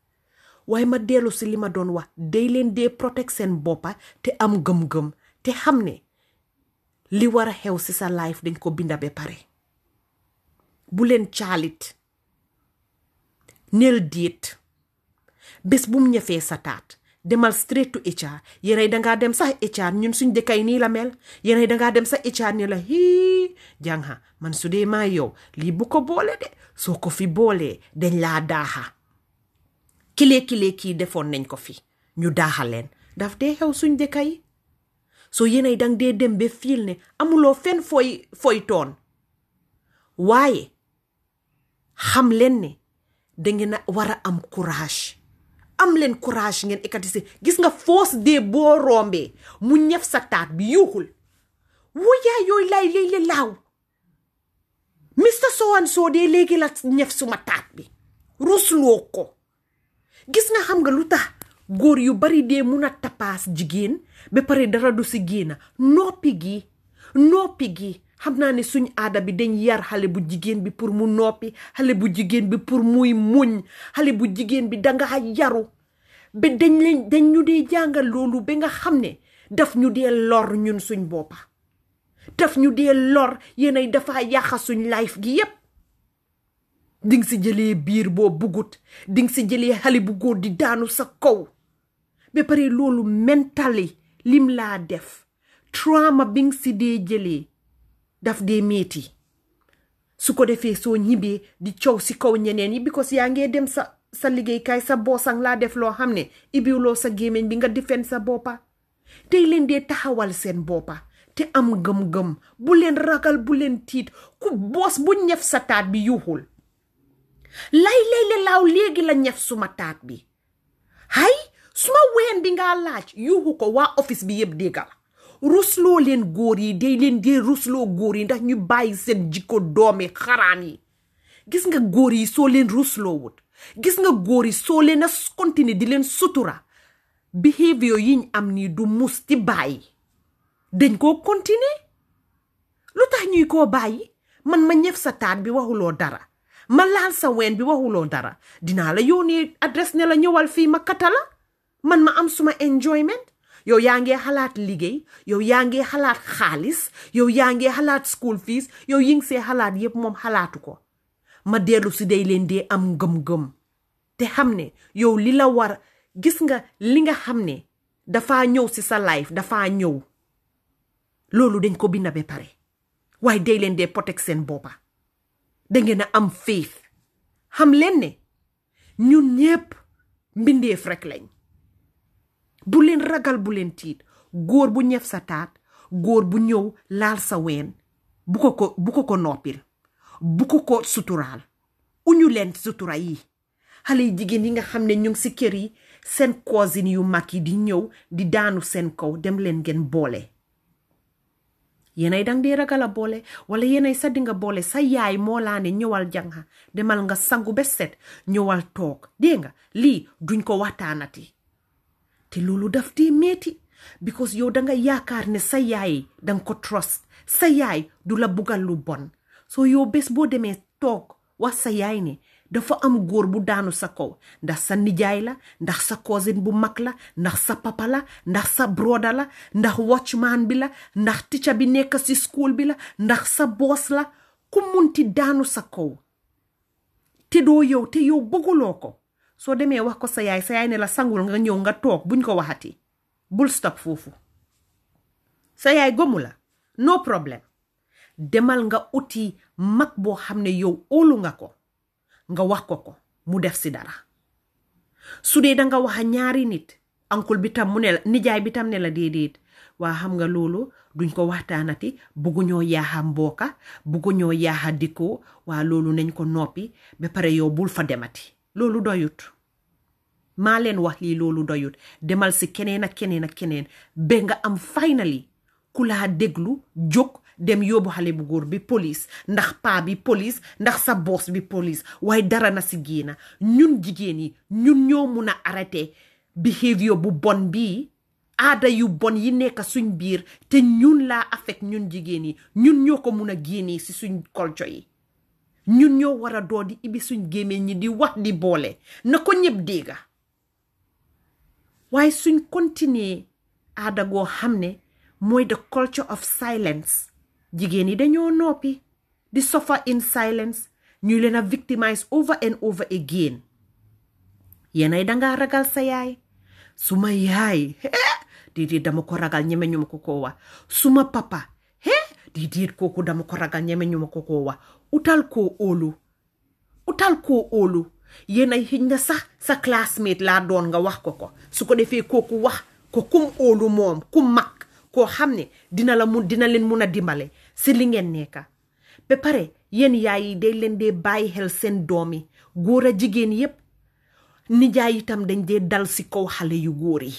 Waaye ma dellu si li ma doon wax day leen dee protect seen boppa te am gëm-gëm te xam ne. Li war a xew si sa life dañ ko binda ba pare. Bu leen caalit neel déet bés mu ñëfee sa taat demal straight to HR yéenay dangaa dem sax HR ñun suñ dëkkay nii la mel. Yéenay dangaa dem sa HR ni la hii jànga man su dee maa yow lii bu ko boole de. Soo ko fi boolee dañ laa daaxa kilee kilee kii defoon nañ ko fi. Ñu daaxal leen. Daf dee xew suñ dëkka yi. Soo yéenay dang dee dem ba fiil ne amuloo fenn fooy fooy toon. Waaye xam leen ne dangeen a war a am courage. Am leen courage ngeen ekkati si gis nga foos dee boo rombee mu ñef sa taat bi yuuxul. Wuyaa yooyu lay léeg-léeg laaw. Mr so and dee léegi la ñef suma taat bi. Rusloo ko. Gis nga xam nga lu tax góor yu bari dee mun a tapaas jigéen ba pare dara du si génna noppi gi noppi gi xam naa ne suñ aada bi dañ yar xale bu jigéen bi pour mu noppi xale bu jigéen bi pour muy muñ xale bu jigéen bi danga yaru. Ba dañ leen dañ ñu dee jàngal loolu ba nga xam ne daf ñu dee lor ñun suñ boppa. Daf ñu dee lor yéenay dafa yàqa suñ life gi yépp ding si jëlee biir boo bugut ding si jëlee xale bu góor di daanu sa kaw. Ba pare loolu mentali lim laa def. Trauma bi nga si dee jëlee daf dee metti. Su ko defee soo ñibbee di coow si kaw ñeneen yi because yaa ngee dem sa sa liggéeykaay sa boosang laa def loo xam ne ibiwloo sa gémmiñ bi nga difen sa boppa. Tey leen dee taxawal seen boppa te am gëm-gëm. Bu leen ragal bu leen tiit. Ku boos bu ñef sa taat bi yuuxul. Lay lay le laaw léegi la ñef suma taat bi. Hay suma ween bi nga laaj yuuxu ko waa office bi yëpp déggal rusloo leen góor yi day leen dee rusloo góor yi ndax ñu bàyyi seen jikko doomi xaraan yi. Gis nga góor yi soo leen rusloo wut. Gis nga góor yi soo leen a continuer di leen sutura. Behavior yiñ am nii du mus ti bàyyi. Dañ koo continuer lu tax ñuy koo bàyyi? Man ma ñëf sa taat bi waxuloo dara. Ma laal sa ween bi waxuloo dara. Dinaa la yónnee adresse ne la ñëwal fii ma kata la. Man ma am suma enjoyment. Yow yaa ngi xalaat liggéey. Yow yaa ngi xalaat xaalis. Yow yaa ngi xalaat school fees. Yow yi ngi see xalaat yépp moom xalaatu ko. Ma dellu si day leen dee am ngëm-ngëm. Te xam ne yow li la war gis nga li nga xam ne dafaa ñëw si sa life dafaa ñëw. Loolu dañ ko binda ba pare. Waaye day leen dee protect seen boppa. Dangeen am faith. Xam leen ne ñun ñépp mbindeef rekk lañ. Bu leen ragal bu leen tiit. Góor bu ñef sa taat góor bu ñëw laal sa ween bu ko ko bu ko ko noppil bu ko ko suturaal. Uñu leen sutura yi. Xale yi jigéen yi nga xam ne ñu ngi si kër yi seen cousine yu mag yi di ñëw di daanu seen kaw dem leen ngeen boole. Yéenay dang dee ragal a boole wala yéenay sa dinga boole sa yaay moo laa ne ñëwal jàng demal nga sangu ba set ñëwal toog dégg nga lii duñ ko waxtaanati te loolu daf dee metti because yow danga yaakaar ne sa yaay danga ko trust. Sa yaay du la bugal lu bon soo yow bés boo demee toog wax sa yaay ne. Dafa am góor bu daanu sa kaw ndax sa nijaay la ndax sa cousin bu mag la ndax sa papa la ndax sa broda la ndax watchman bi la ndax ticca bi nekk ci school bi la ndax sa boos la. Ku munti daanu sa kaw te doo yow te yow bëgguloo ko. Soo demee wax ko sa yaay sa yaay ne la sangul nga ñëw nga toog buñ ko waxati bul stop foofu. Sa yaay gomu la no problème demal nga uti mag boo xam ne yow óolu nga ko. Nga wax ko ko mu def si dara. Su dee danga wax a ñaari nit ankul bi tam mu ne la nijaay bi tam ne la déedéet. Waa xam nga loolu duñ ko waxtaanati bugguñoo yaaxa mbooka bugguñoo yaaxa dikkoo waa loolu nañ ko noppi ba pare yow bul fa demati. Loolu doyut. Maa leen wax lii loolu doyut. Demal si keneen ak keneen ak keneen ba nga am finally ku laa déglu jóg dem yóbbu xale bu góor bi police ndax paa bi police ndax sa boos bi police waaye dara na si génna ñun jigéen yi ñun ñoo mun a arrêté behavior bu bon bii aada yu bon yi nekk suñ biir te ñun laa affect ñun jigéen yi. ñun ñoo ko mun a génnee si suñ culture yi. ñun ñoo war a doo di ibi suñ gémmiñ ñi di wax di boole. na ko ñëpp dégga. waaye suñ continuer aada goo xam ne mooy the culture of silence. Jigéen yi dañoo noppi di suffer in silence. Ñu leen a victimize over and over again. Yéenay dangaa ragal sa yaay suma yaay déedéet dama ko ragal ñeme ko koo wa suma papa. Déedéet kooku dama ko ragal ñeme ko koo wa utal koo óolu utal koo óolu yéenay xëj na sax sa classmate laa doon nga wax ko ko su ko defee kooku wax ko kum óolu moom kum mag koo xam ne dina la mun dina leen mun a dimbale si li ngeen nekka. Ba pare yéen yaay yi day leen dee bàyyi xel seen doom yi góor a jigéen yépp. Nijaay itam dañ dee dal si kaw xale yu góor yi.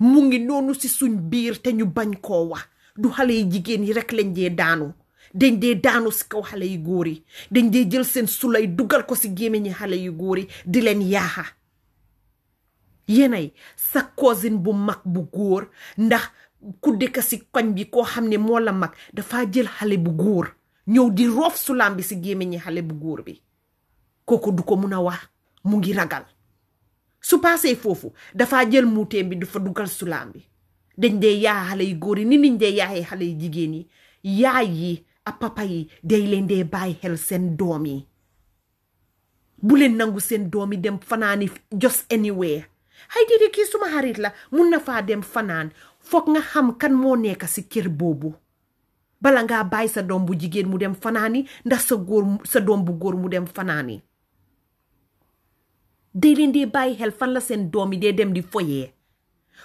Mu ngi noonu si suñ biir te ñu bañ koo wax. Du xale yi jigéen yi rek lañ dee daanu. Dañ daanu si kaw xale yu góor yi. Dañ dee jël seen sulay dugal ko si gémmiñi xale yu góor yi di leen yaaxa. Yéenay sa bu mag bu góor ndax ku dëkk si koñ bi koo xam ne moo la mag dafa jël xale bu góor ñëw di roof sulaam bi si gémmiñi xale bu góor bi. Kooku du ko mun a wax mu ngi ragal. Su paasee foofu dafa jël muuteem bi du fa dugal sulaam bi. Dañ dee yaa xale yu góor yi ni niñ dee xale yu jigéen yi yi ak papa yi day leen dee bàyyi xel seen doom yi. Bu leen nangu seen doom yi dem fanaani just anywhere. Xay déedéet kii suma xarit la mun na faa dem fanaan foog nga xam kan moo nekk si kër boobu. Bala ngaa bàyyi sa doom bu jigéen mu dem fanaani ndax sa sa doom bu góor mu dem fanaani. Day leen dee bàyyi xel fan la seen doom yi dee dem di foyee.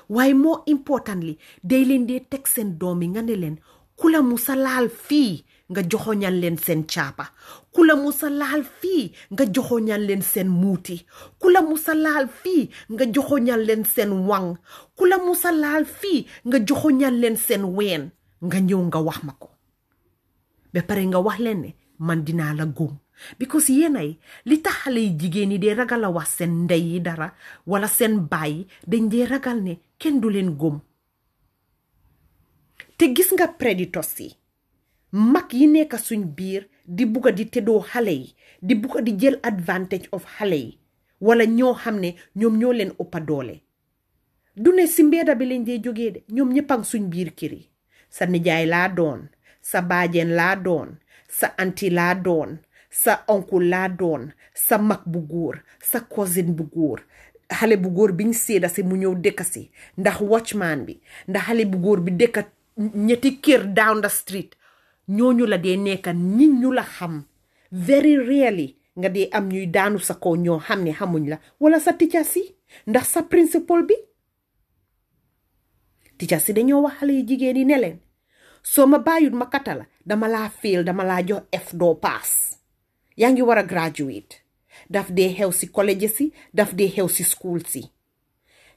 Waaye more importantly day leen dee teg seen doom yi nga ne leen ku la musa laal fii nga joxoñal leen seen caapa. Ku la musa laal fii nga joxoñal leen seen muuti. Ku musa laal fii nga joxoñal leen seen wang. Ku la musa laal fii nga joxoñal leen seen ween. Nga ñëw nga wax ma ko. Ba pare nga wax leen ne man dinaa la góom because yéenay li tax xale yi jigéen yi dee ragal a wax seen ndey yi dara wala seen baay dañ dee ragal ne kenn du leen góom te gis nga predators mag yi nekk suñ biir di bugga di teddoo xale yi di bugga di jël advantage of xale yi wala ñoo xam ne ñoom ñoo leen ëppa doole. Du ne si mbeeda bi lañ dee jógee de ñoom ak suñ biir kër yi. Sa nijaay laa doon sa baajeen laa doon sa anti laa doon sa oncle laa doon sa mag bu góor sa cousin bu góor. Xale bu góor biñ séeda si mu ñëw dëkk si ndax watchman bi ndax xale bu góor bi dëkka ñetti kër down the street ñooñu la dee nekka nit ñu la xam. Very rarely nga dee am ñuy daanu sa kaw ñoo xam ne xamuñ la. Wala sa ticca si ndax sa principal bi. Ticca si dañoo wax xale yu jigéen yi ne leen soo ma bàyyut ma kata la dama laa fail dama laa jox F doo paas. Yaa ngi war a graduate. Daf dee xew si college si daf dee xew si school si.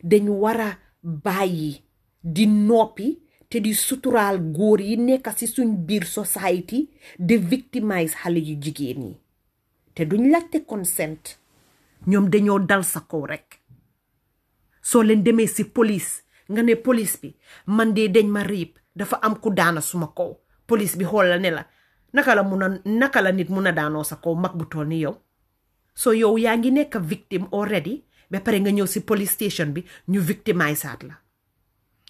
Dañu war a bàyyi di noppi te di suturaal góor yi nekk ci suñ biir society de victimize xale yu jigéen yi te duñ laajte consent. Ñoom dañoo dal sa kaw rekk soo leen demee ci police nga ne police bi man de dañ ma riib dafa am ku daana suma kaw. Police bi xool la ne la naka la mun la nit mun a daanoo sa kaw mag bu toll ni yow? Soo yow yaa ngi nekk victime already ba pare nga ñëw ci police station bi ñu victimisaat la.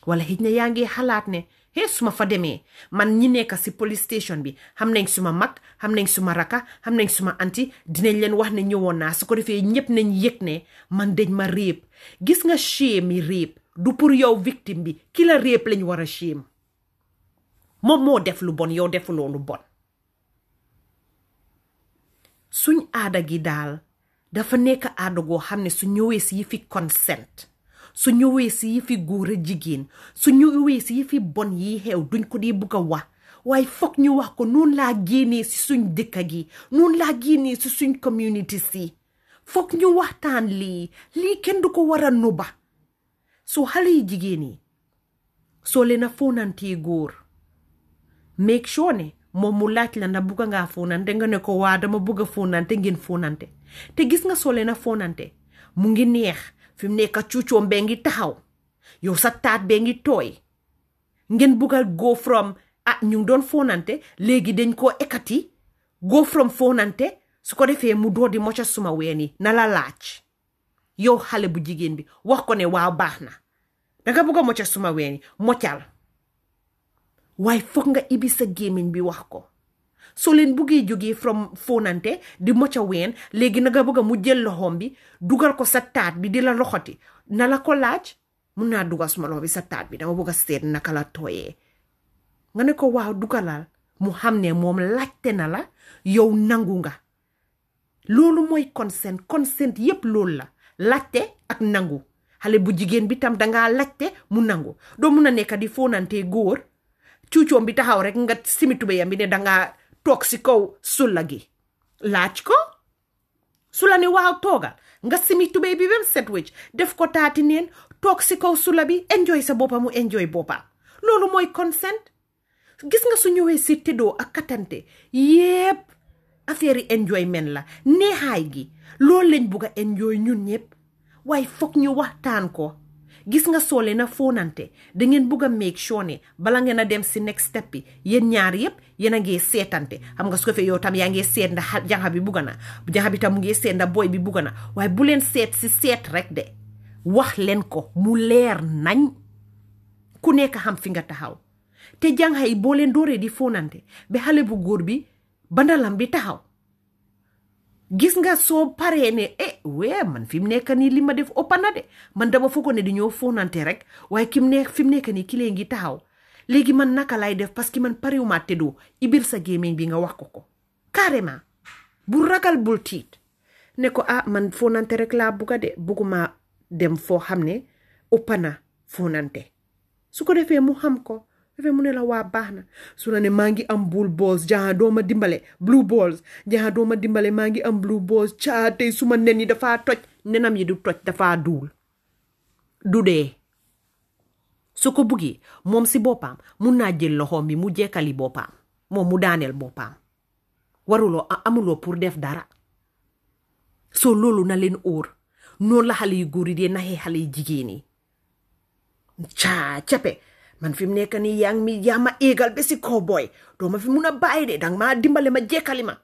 Wala xëj na yaa ngi xalaat ne hé su ma fa demee. Man ñi nekk si police station bi xam nañ suma mag xam nañ suma raka xam nañ suma anti dinañ leen wax ne ñëwoon naa. Su ko defee ñépp nañ yëg ne man dañ ma réeb gis nga shame yi réeb du yow victime bi ki la réeb war a shame. Moom moo def lu bon yow defuloo lu bon. Suñ aada gi daal dafa nekk aada goo xam ne su ñëwee si yi fi consent. Su ñëwee si yi fi góor a jigéen su ñëwee yi fi bon yi xew duñ ko dee bugg a wax. Waaye foog ñu wax ko noonu laa génnee si suñ dëkk gi noonu laa génnee si suñ community si. Foog ñu waxtaan lii lii kenn du ko war a nuba. Soo xale yi jigéen yi soo leen a fóonantee góor make sure ne moom mu laaj la na bugga ngaa foonante nga ne ko waa dama bugg a fóonante ngeen foonante. Te gis nga soo leen a foonante mu ngi neex. Fi mu nekk cuucoom bee ngi taxaw yow sa taat bee ngi tooy ngeen bugga go from ah ñu ngi doon foonante léegi dañ koo ekkati go from foonante su ko defee mu doo di mocca suma ween yi na la laaj yow xale bu jigéen bi wax ko ne waaw baax na danga bugg a mocca suma ween yi moccal waaye foog nga ibi sa gémmiñ bi wax ko soo leen buggee jógee from fonante di mocca ween léegi na nga bëgg mu jël loxoom bi dugal ko sa taat bi di la loxoti. Na la ko laaj mun naa dugal suma loxo bi sa taat bi dama bëgg a seet naka la tooyee. Nga ne ko waaw dugalal. Mu xam ne moom laajte na la yow nangu nga. Loolu mooy consent consent yépp loolu la. Laajte ak nangu. Xale bu jigéen bi tam dangaa laajte mu nangu. Doo mun a nekk di fóonante góor cuucoom bi taxaw rek nga simi tubéyam bi ne dangaa toog si kaw sulla gi laaj ko su la ne waaw toogal. Nga simi tubéy bi bem set wecc def ko taati neen toog si kaw sula bi enjoy sa boppa mu enjoy boppam loolu mooy consent. Gis nga su ñëwee si tëddoo ak katante yépp affaire yi enjoyment la neexaay gi. Loolu lañ bugg a enjoy ñun ñëpp waaye foog ñu waxtaan ko. Gis nga soo leen a fóonante da ngeen bugg a make sure ne bala ngeen a dem si next step bi yéen ñaar yëpp yéen a ngee seetante. Xam nga su fee yow tam yaa ngee seet ndax janxa bi bugga na janxa bi tam mu ngee seet ndax boy bi bugga na. Waaye bu leen seet si seet rek de wax leen ko mu leer nañ. Ku nekk xam fi nga taxaw. Te janxa yi boo leen dooree di fóonante ba xale bu góor bi bandalam bi taxaw. Gis nga soo paree ne eh wee man fi mu nekk nii li ma def ëpp na de. Man dama foog ne di ñëw fóonante rek waaye ki mu nekk fi mu nekk nii ki lee ngi taxaw. Léegi man naka lay def parce que man parewuma tëddoo ibil sa gémmiñ bi nga wax ko ko. Carrément. Bu ragal bul tiit. Ne ko ah man foonante rek laa bugga de. Bugguma dem foo xam ne ëpp na fóonante su ko defee mu xam ko. Defee mu ne la waa baax na. Su la ne maa ngi am blue balls jaa doo ma dimbale. Blue balls jaa doo ma dimbale maa ngi am blue balls. Caa tey su ma nen yi dafaa toj. Nenam yi du toj dafaa duul. Du dee. Su ko buggee moom si boppam mun naa jël loxoom bi mu jekkali boppam. Moom mu daaneel boppam. Waruloo amuloo pour def dara. Soo loolu na leen óor. Noonu la xale yu góor yi dee naxee xale yu jigéen yi. Caa cape man fi mu nekk nii yaa ngi mi yaa ma éegal ba si kaw booy doo ma fi mun a bàyyi de danga maa dimbale ma ma.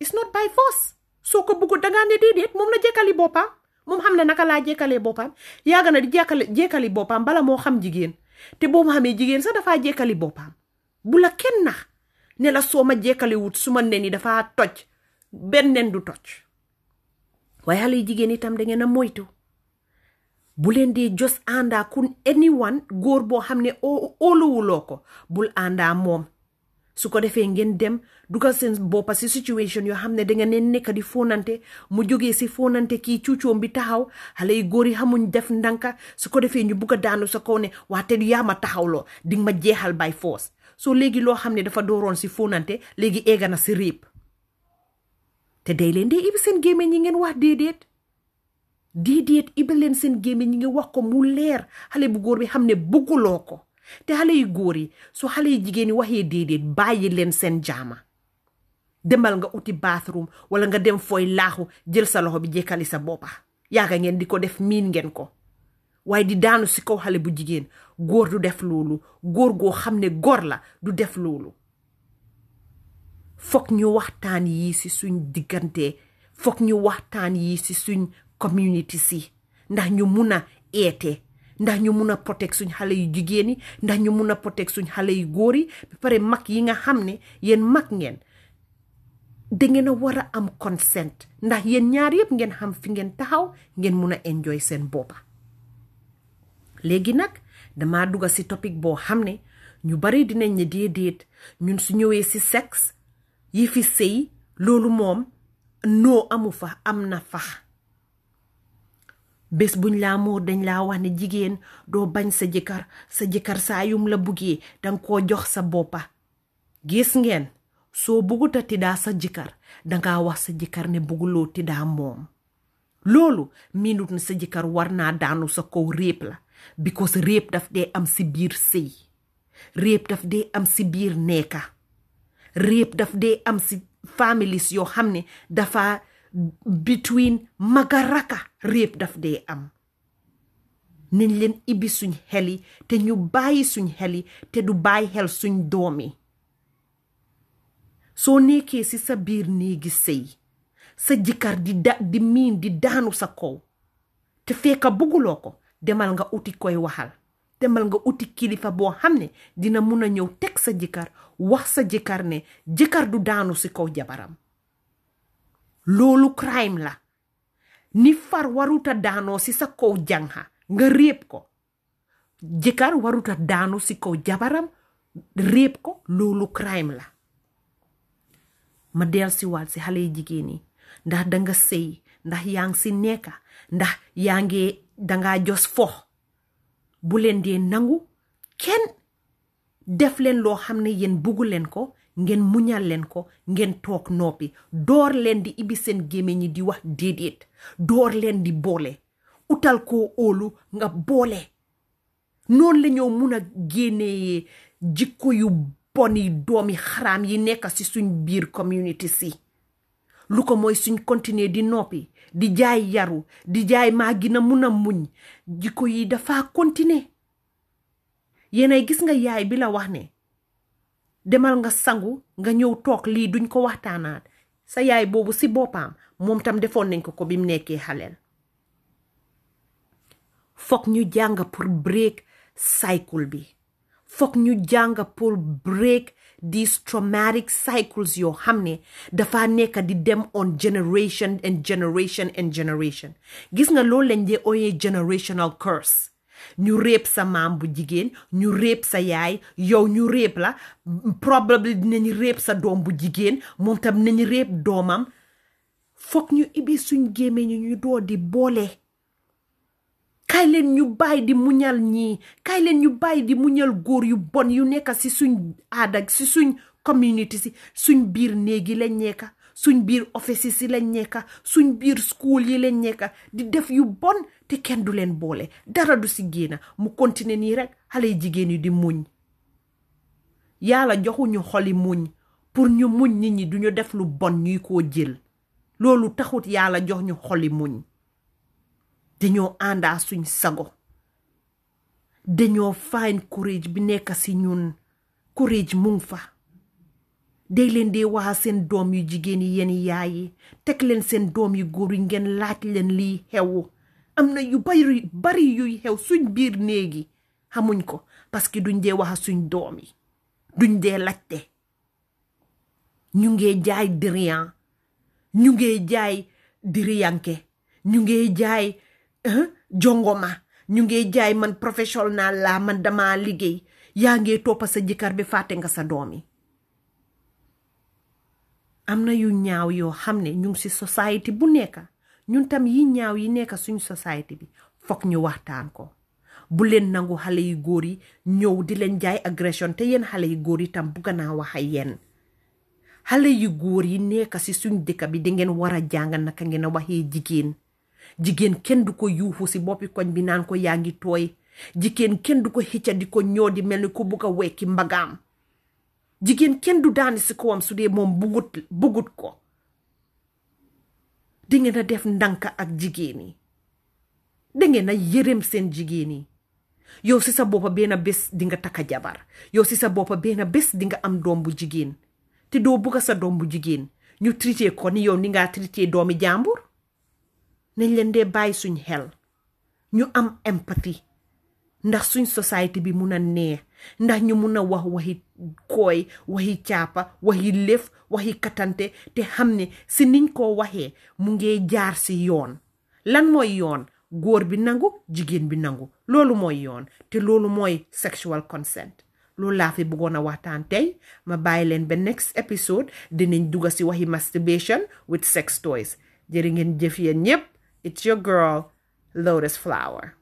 It's not by force. Soo ko bëggoon dangaa ne déedéet moom na jekkali boppam moom xam ne naka laa jekkalee boppam yaaga na di jekkali jekkali boppam bala moo xam jigéen te boo ma xamee jigéen sax dafaa jekkali boppam bu la ne la soo ma jekkali wut su ma nen toj. Du toj. Waaye xale yu jigéen itam da ngeen moytu bu leen dee jos àndaa kun anyone góor boo xam ne óoluwuloo ko bul àndaa moom. Su ko defee ngeen dem dugal seen boppa si situation yoo xam ne da nga ne nekk di fóonante mu jógee si foonante kii cuucoom bi taxaw xale yi góor yi xamuñ def ndanka su ko defee ñu bugg a daanu sa kaw ne waate du yaa taxawloo di ma jeexal by force. Soo léegi loo xam ne dafa dooroon si foonante léegi eega na si réep te day leen dee ibi seen gémmiñ ñi ngeen wax déedéet. Déedéet ibi leen seen gémmiñ ñi ngi wax ko mu leer. Xale bu góor bi xam ne bugguloo ko. Te xale yu góor yi su xale yu jigéen yi waxee déedéet bàyyi leen seen jaama. Demal nga uti bathroom wala nga dem fooy laaxu jël sa loxo bi jekkali sa boppa. Yaaga ngeen di ko def miin ngeen ko. Waaye di daanu si kaw xale bu jigéen. Góor du def loolu. Góor goo xam ne góor la du def loolu. Foog ñu waxtaan yi si suñ diggante. Foog ñu waxtaan yi si suñ community si. Ndax ñu mun a eete ndax ñu mun a protect suñ xale yu jigéen yi ndax ñu mun a protect suñ xale yu góor yi ba mag yi nga xam ne yéen mag ngeen. Dangeen a war a am consent. Ndax yéen ñaar yëpp ngeen xam fi ngeen taxaw ngeen mun a enjoy seen boppa. Léegi nag dama dugga si topic boo xam ne ñu bari dinañ ne déedéet ñun su ñëwee si sexe yi fi sëy loolu moom noo amu fa am na fa. Bés buñ laa moo dañ laa wax ne jigéen doo bañ sa jëkkër sa jëkkër saa yum la buggee danga koo jox sa boppa. Gis ngeen soo bugguta tiddaa sa jëkkër danga wax sa jëkkër ne bugguloo tiddaa moom. Loolu minut na sa jëkkër war naa daanu sa kaw réep la because réep daf dee am si biir sëy. Réep daf dee am si biir nekka. Réep daf dee am si families yoo xam ne dafa between magaraka réeb daf dee am. Nañ leen ibbi suñ xel yi te ñu bàyyi suñ xel te du bàyyi xel suñ doom soo nekkee ci sa biir néegi sëy sa jëkkër di miin di daanu sa kaw te fekka bugguloo ko demal nga uti koy waxal. Demal nga uti kilifa boo xam ne dina mun a ñëw teg sa jëkkër wax sa jëkkër ne jëkkër du daanu ci kaw jabaram. Loolu crime la. Ni far waruta daanoo ci sa kaw janxa nga réeb ko. Jëkkër waruta daanu ci kaw jabaram réeb ko loolu crime la. Ma del si waat si xale yi jigéen yi ndax danga sëy ndax yaa ngi si nekka ndax yaa ngi danga jos fox bu leen dee nangu kenn def leen loo xam ne yéen buggu leen ko ngeen muñal leen ko ngeen toog noppi. Door leen di ibi seen gémmiñ ñi di wax déedéet. Door leen di boole. Utal koo óolu nga boole. Noonu la ñoo mun a génnee jikko yu boni doomi xaraam yi nekk ci suñ biir community si. Lu ko mooy suñ continuer di noppi di jaay yaru di jaay maa gina mun a muñ. Jikko yi dafa continuer. Yéenay gis nga yaay bi la wax ne demal nga sangu nga ñëw toog lii duñ ko waxtaanaat. Sa yaay boobu si boppam moom tam defoon nañ ko ko bi mu nekkee xaleel. Foog ñu jàng pour break cycle bi. Foog ñu jàng pour break these traumatic cycles yoo xam ne dafa nekk di dem on generation and generation and generation. Gis nga loolu lañ dee ooyee generational curse. Ñu réeb sa maam bu jigéen ñu réeb sa yaay yow ñu réeb la probably dinañ réeb sa doom bu jigéen moom tam nañ réeb doomam. Foog ñu ibi suñ gémmee ñu ñu doo di boole. Kaay ñu bàyyi di muñal ñii kaay ñu bàyyi di muñal góor yu bon yu nekk si suñ aada si suñ community si suñ biir néegi lañ nekka suñ biir office si lañ nekka suñ biir school yi lañ nekka di def yu bon. Te kenn du leen boole dara du si génna mu continuer nii rek xale jigéen yi di muñ. Yàlla joxuñu xoli muñ pour ñu muñ nit ñi duñu def lu bon ñuy koo jël. Loolu taxut yàlla jox ñu xoli muñ. Dañoo àndaa suñ sago. Dañoo find courage bi nekk si ñun. Courage mu fa. Day leen dee waxa seen doom yu jigéen yi yéen yaay yi. Teg leen seen doom yu góor yi ngeen laaj leen lii xew. Am na yu bari bari xew suñ biir néegi. Xamuñ ko parce que duñ dee waxa suñ doom yi. Duñ dee laajte. Ñu ngee jaay diriyan ñu ngee jaay diriyanke ñu ngee jaay jongoma. Ñu ngee jaay man professionnel la man dama liggéey. Yaa ngee toppa sa jëkkër bi fàtte nga sa doom yi. Am na yu ñaaw yoo xam ne ñu ngi si society bu nekk ñun tam yi ñaaw yi nekk suñ society bi foog ñu waxtaan ko. Bu leen nangu xale yu góor yi ñëw di leen jaay agression te yéen xale yu góor yi tam bugg naa wax ak yéen. Xale yu góor yi nekk si suñ dëkk bi da ngeen war a jàng naka ngeen a waxee jigéen. Jigéen kenn du ko yuuxu si boppi koñ bi naan ko yaa ngi tooy. Jigéen kenn du ko xicca di ko ñoo di mel ni ko bugg a wekki mbagaam. Jigéen kenn du daani si kawam su dee moom bugut ko. Dangeen a def ndànk ak jigéen yi. Dangeen a yërëm seen jigéen yi. Yow si sa boppa benn bés di nga takka jabar. Yow si sa boppa benn bés di nga am doom bu jigéen. Te doo bugga sa doom bu jigéen. Ñu traité ko ni yow ni ngaa traité doomi jàmbur. Nañ leen dee bàyyi suñ xel. Ñu am empathie. Ndax suñ société bi mun a neex ndax ñu mun a wax waxi kooy waxi caapa waxi lëf waxi katante te xam ne si niñ ko waxee mu ngee jaar si yoon. Lan mooy yoon? Góor bi nangu jigéen bi nangu. Loolu mooy yoon te loolu mooy sexual consent. Loolu laa fi bëggoon a waxtaan tey. Ma bàyyi leen ba next episode dinañ dugga si waxi masturbation with sex toys. Jërë ngeen jëf yéen ñépp. It's your girl Lotus Flower.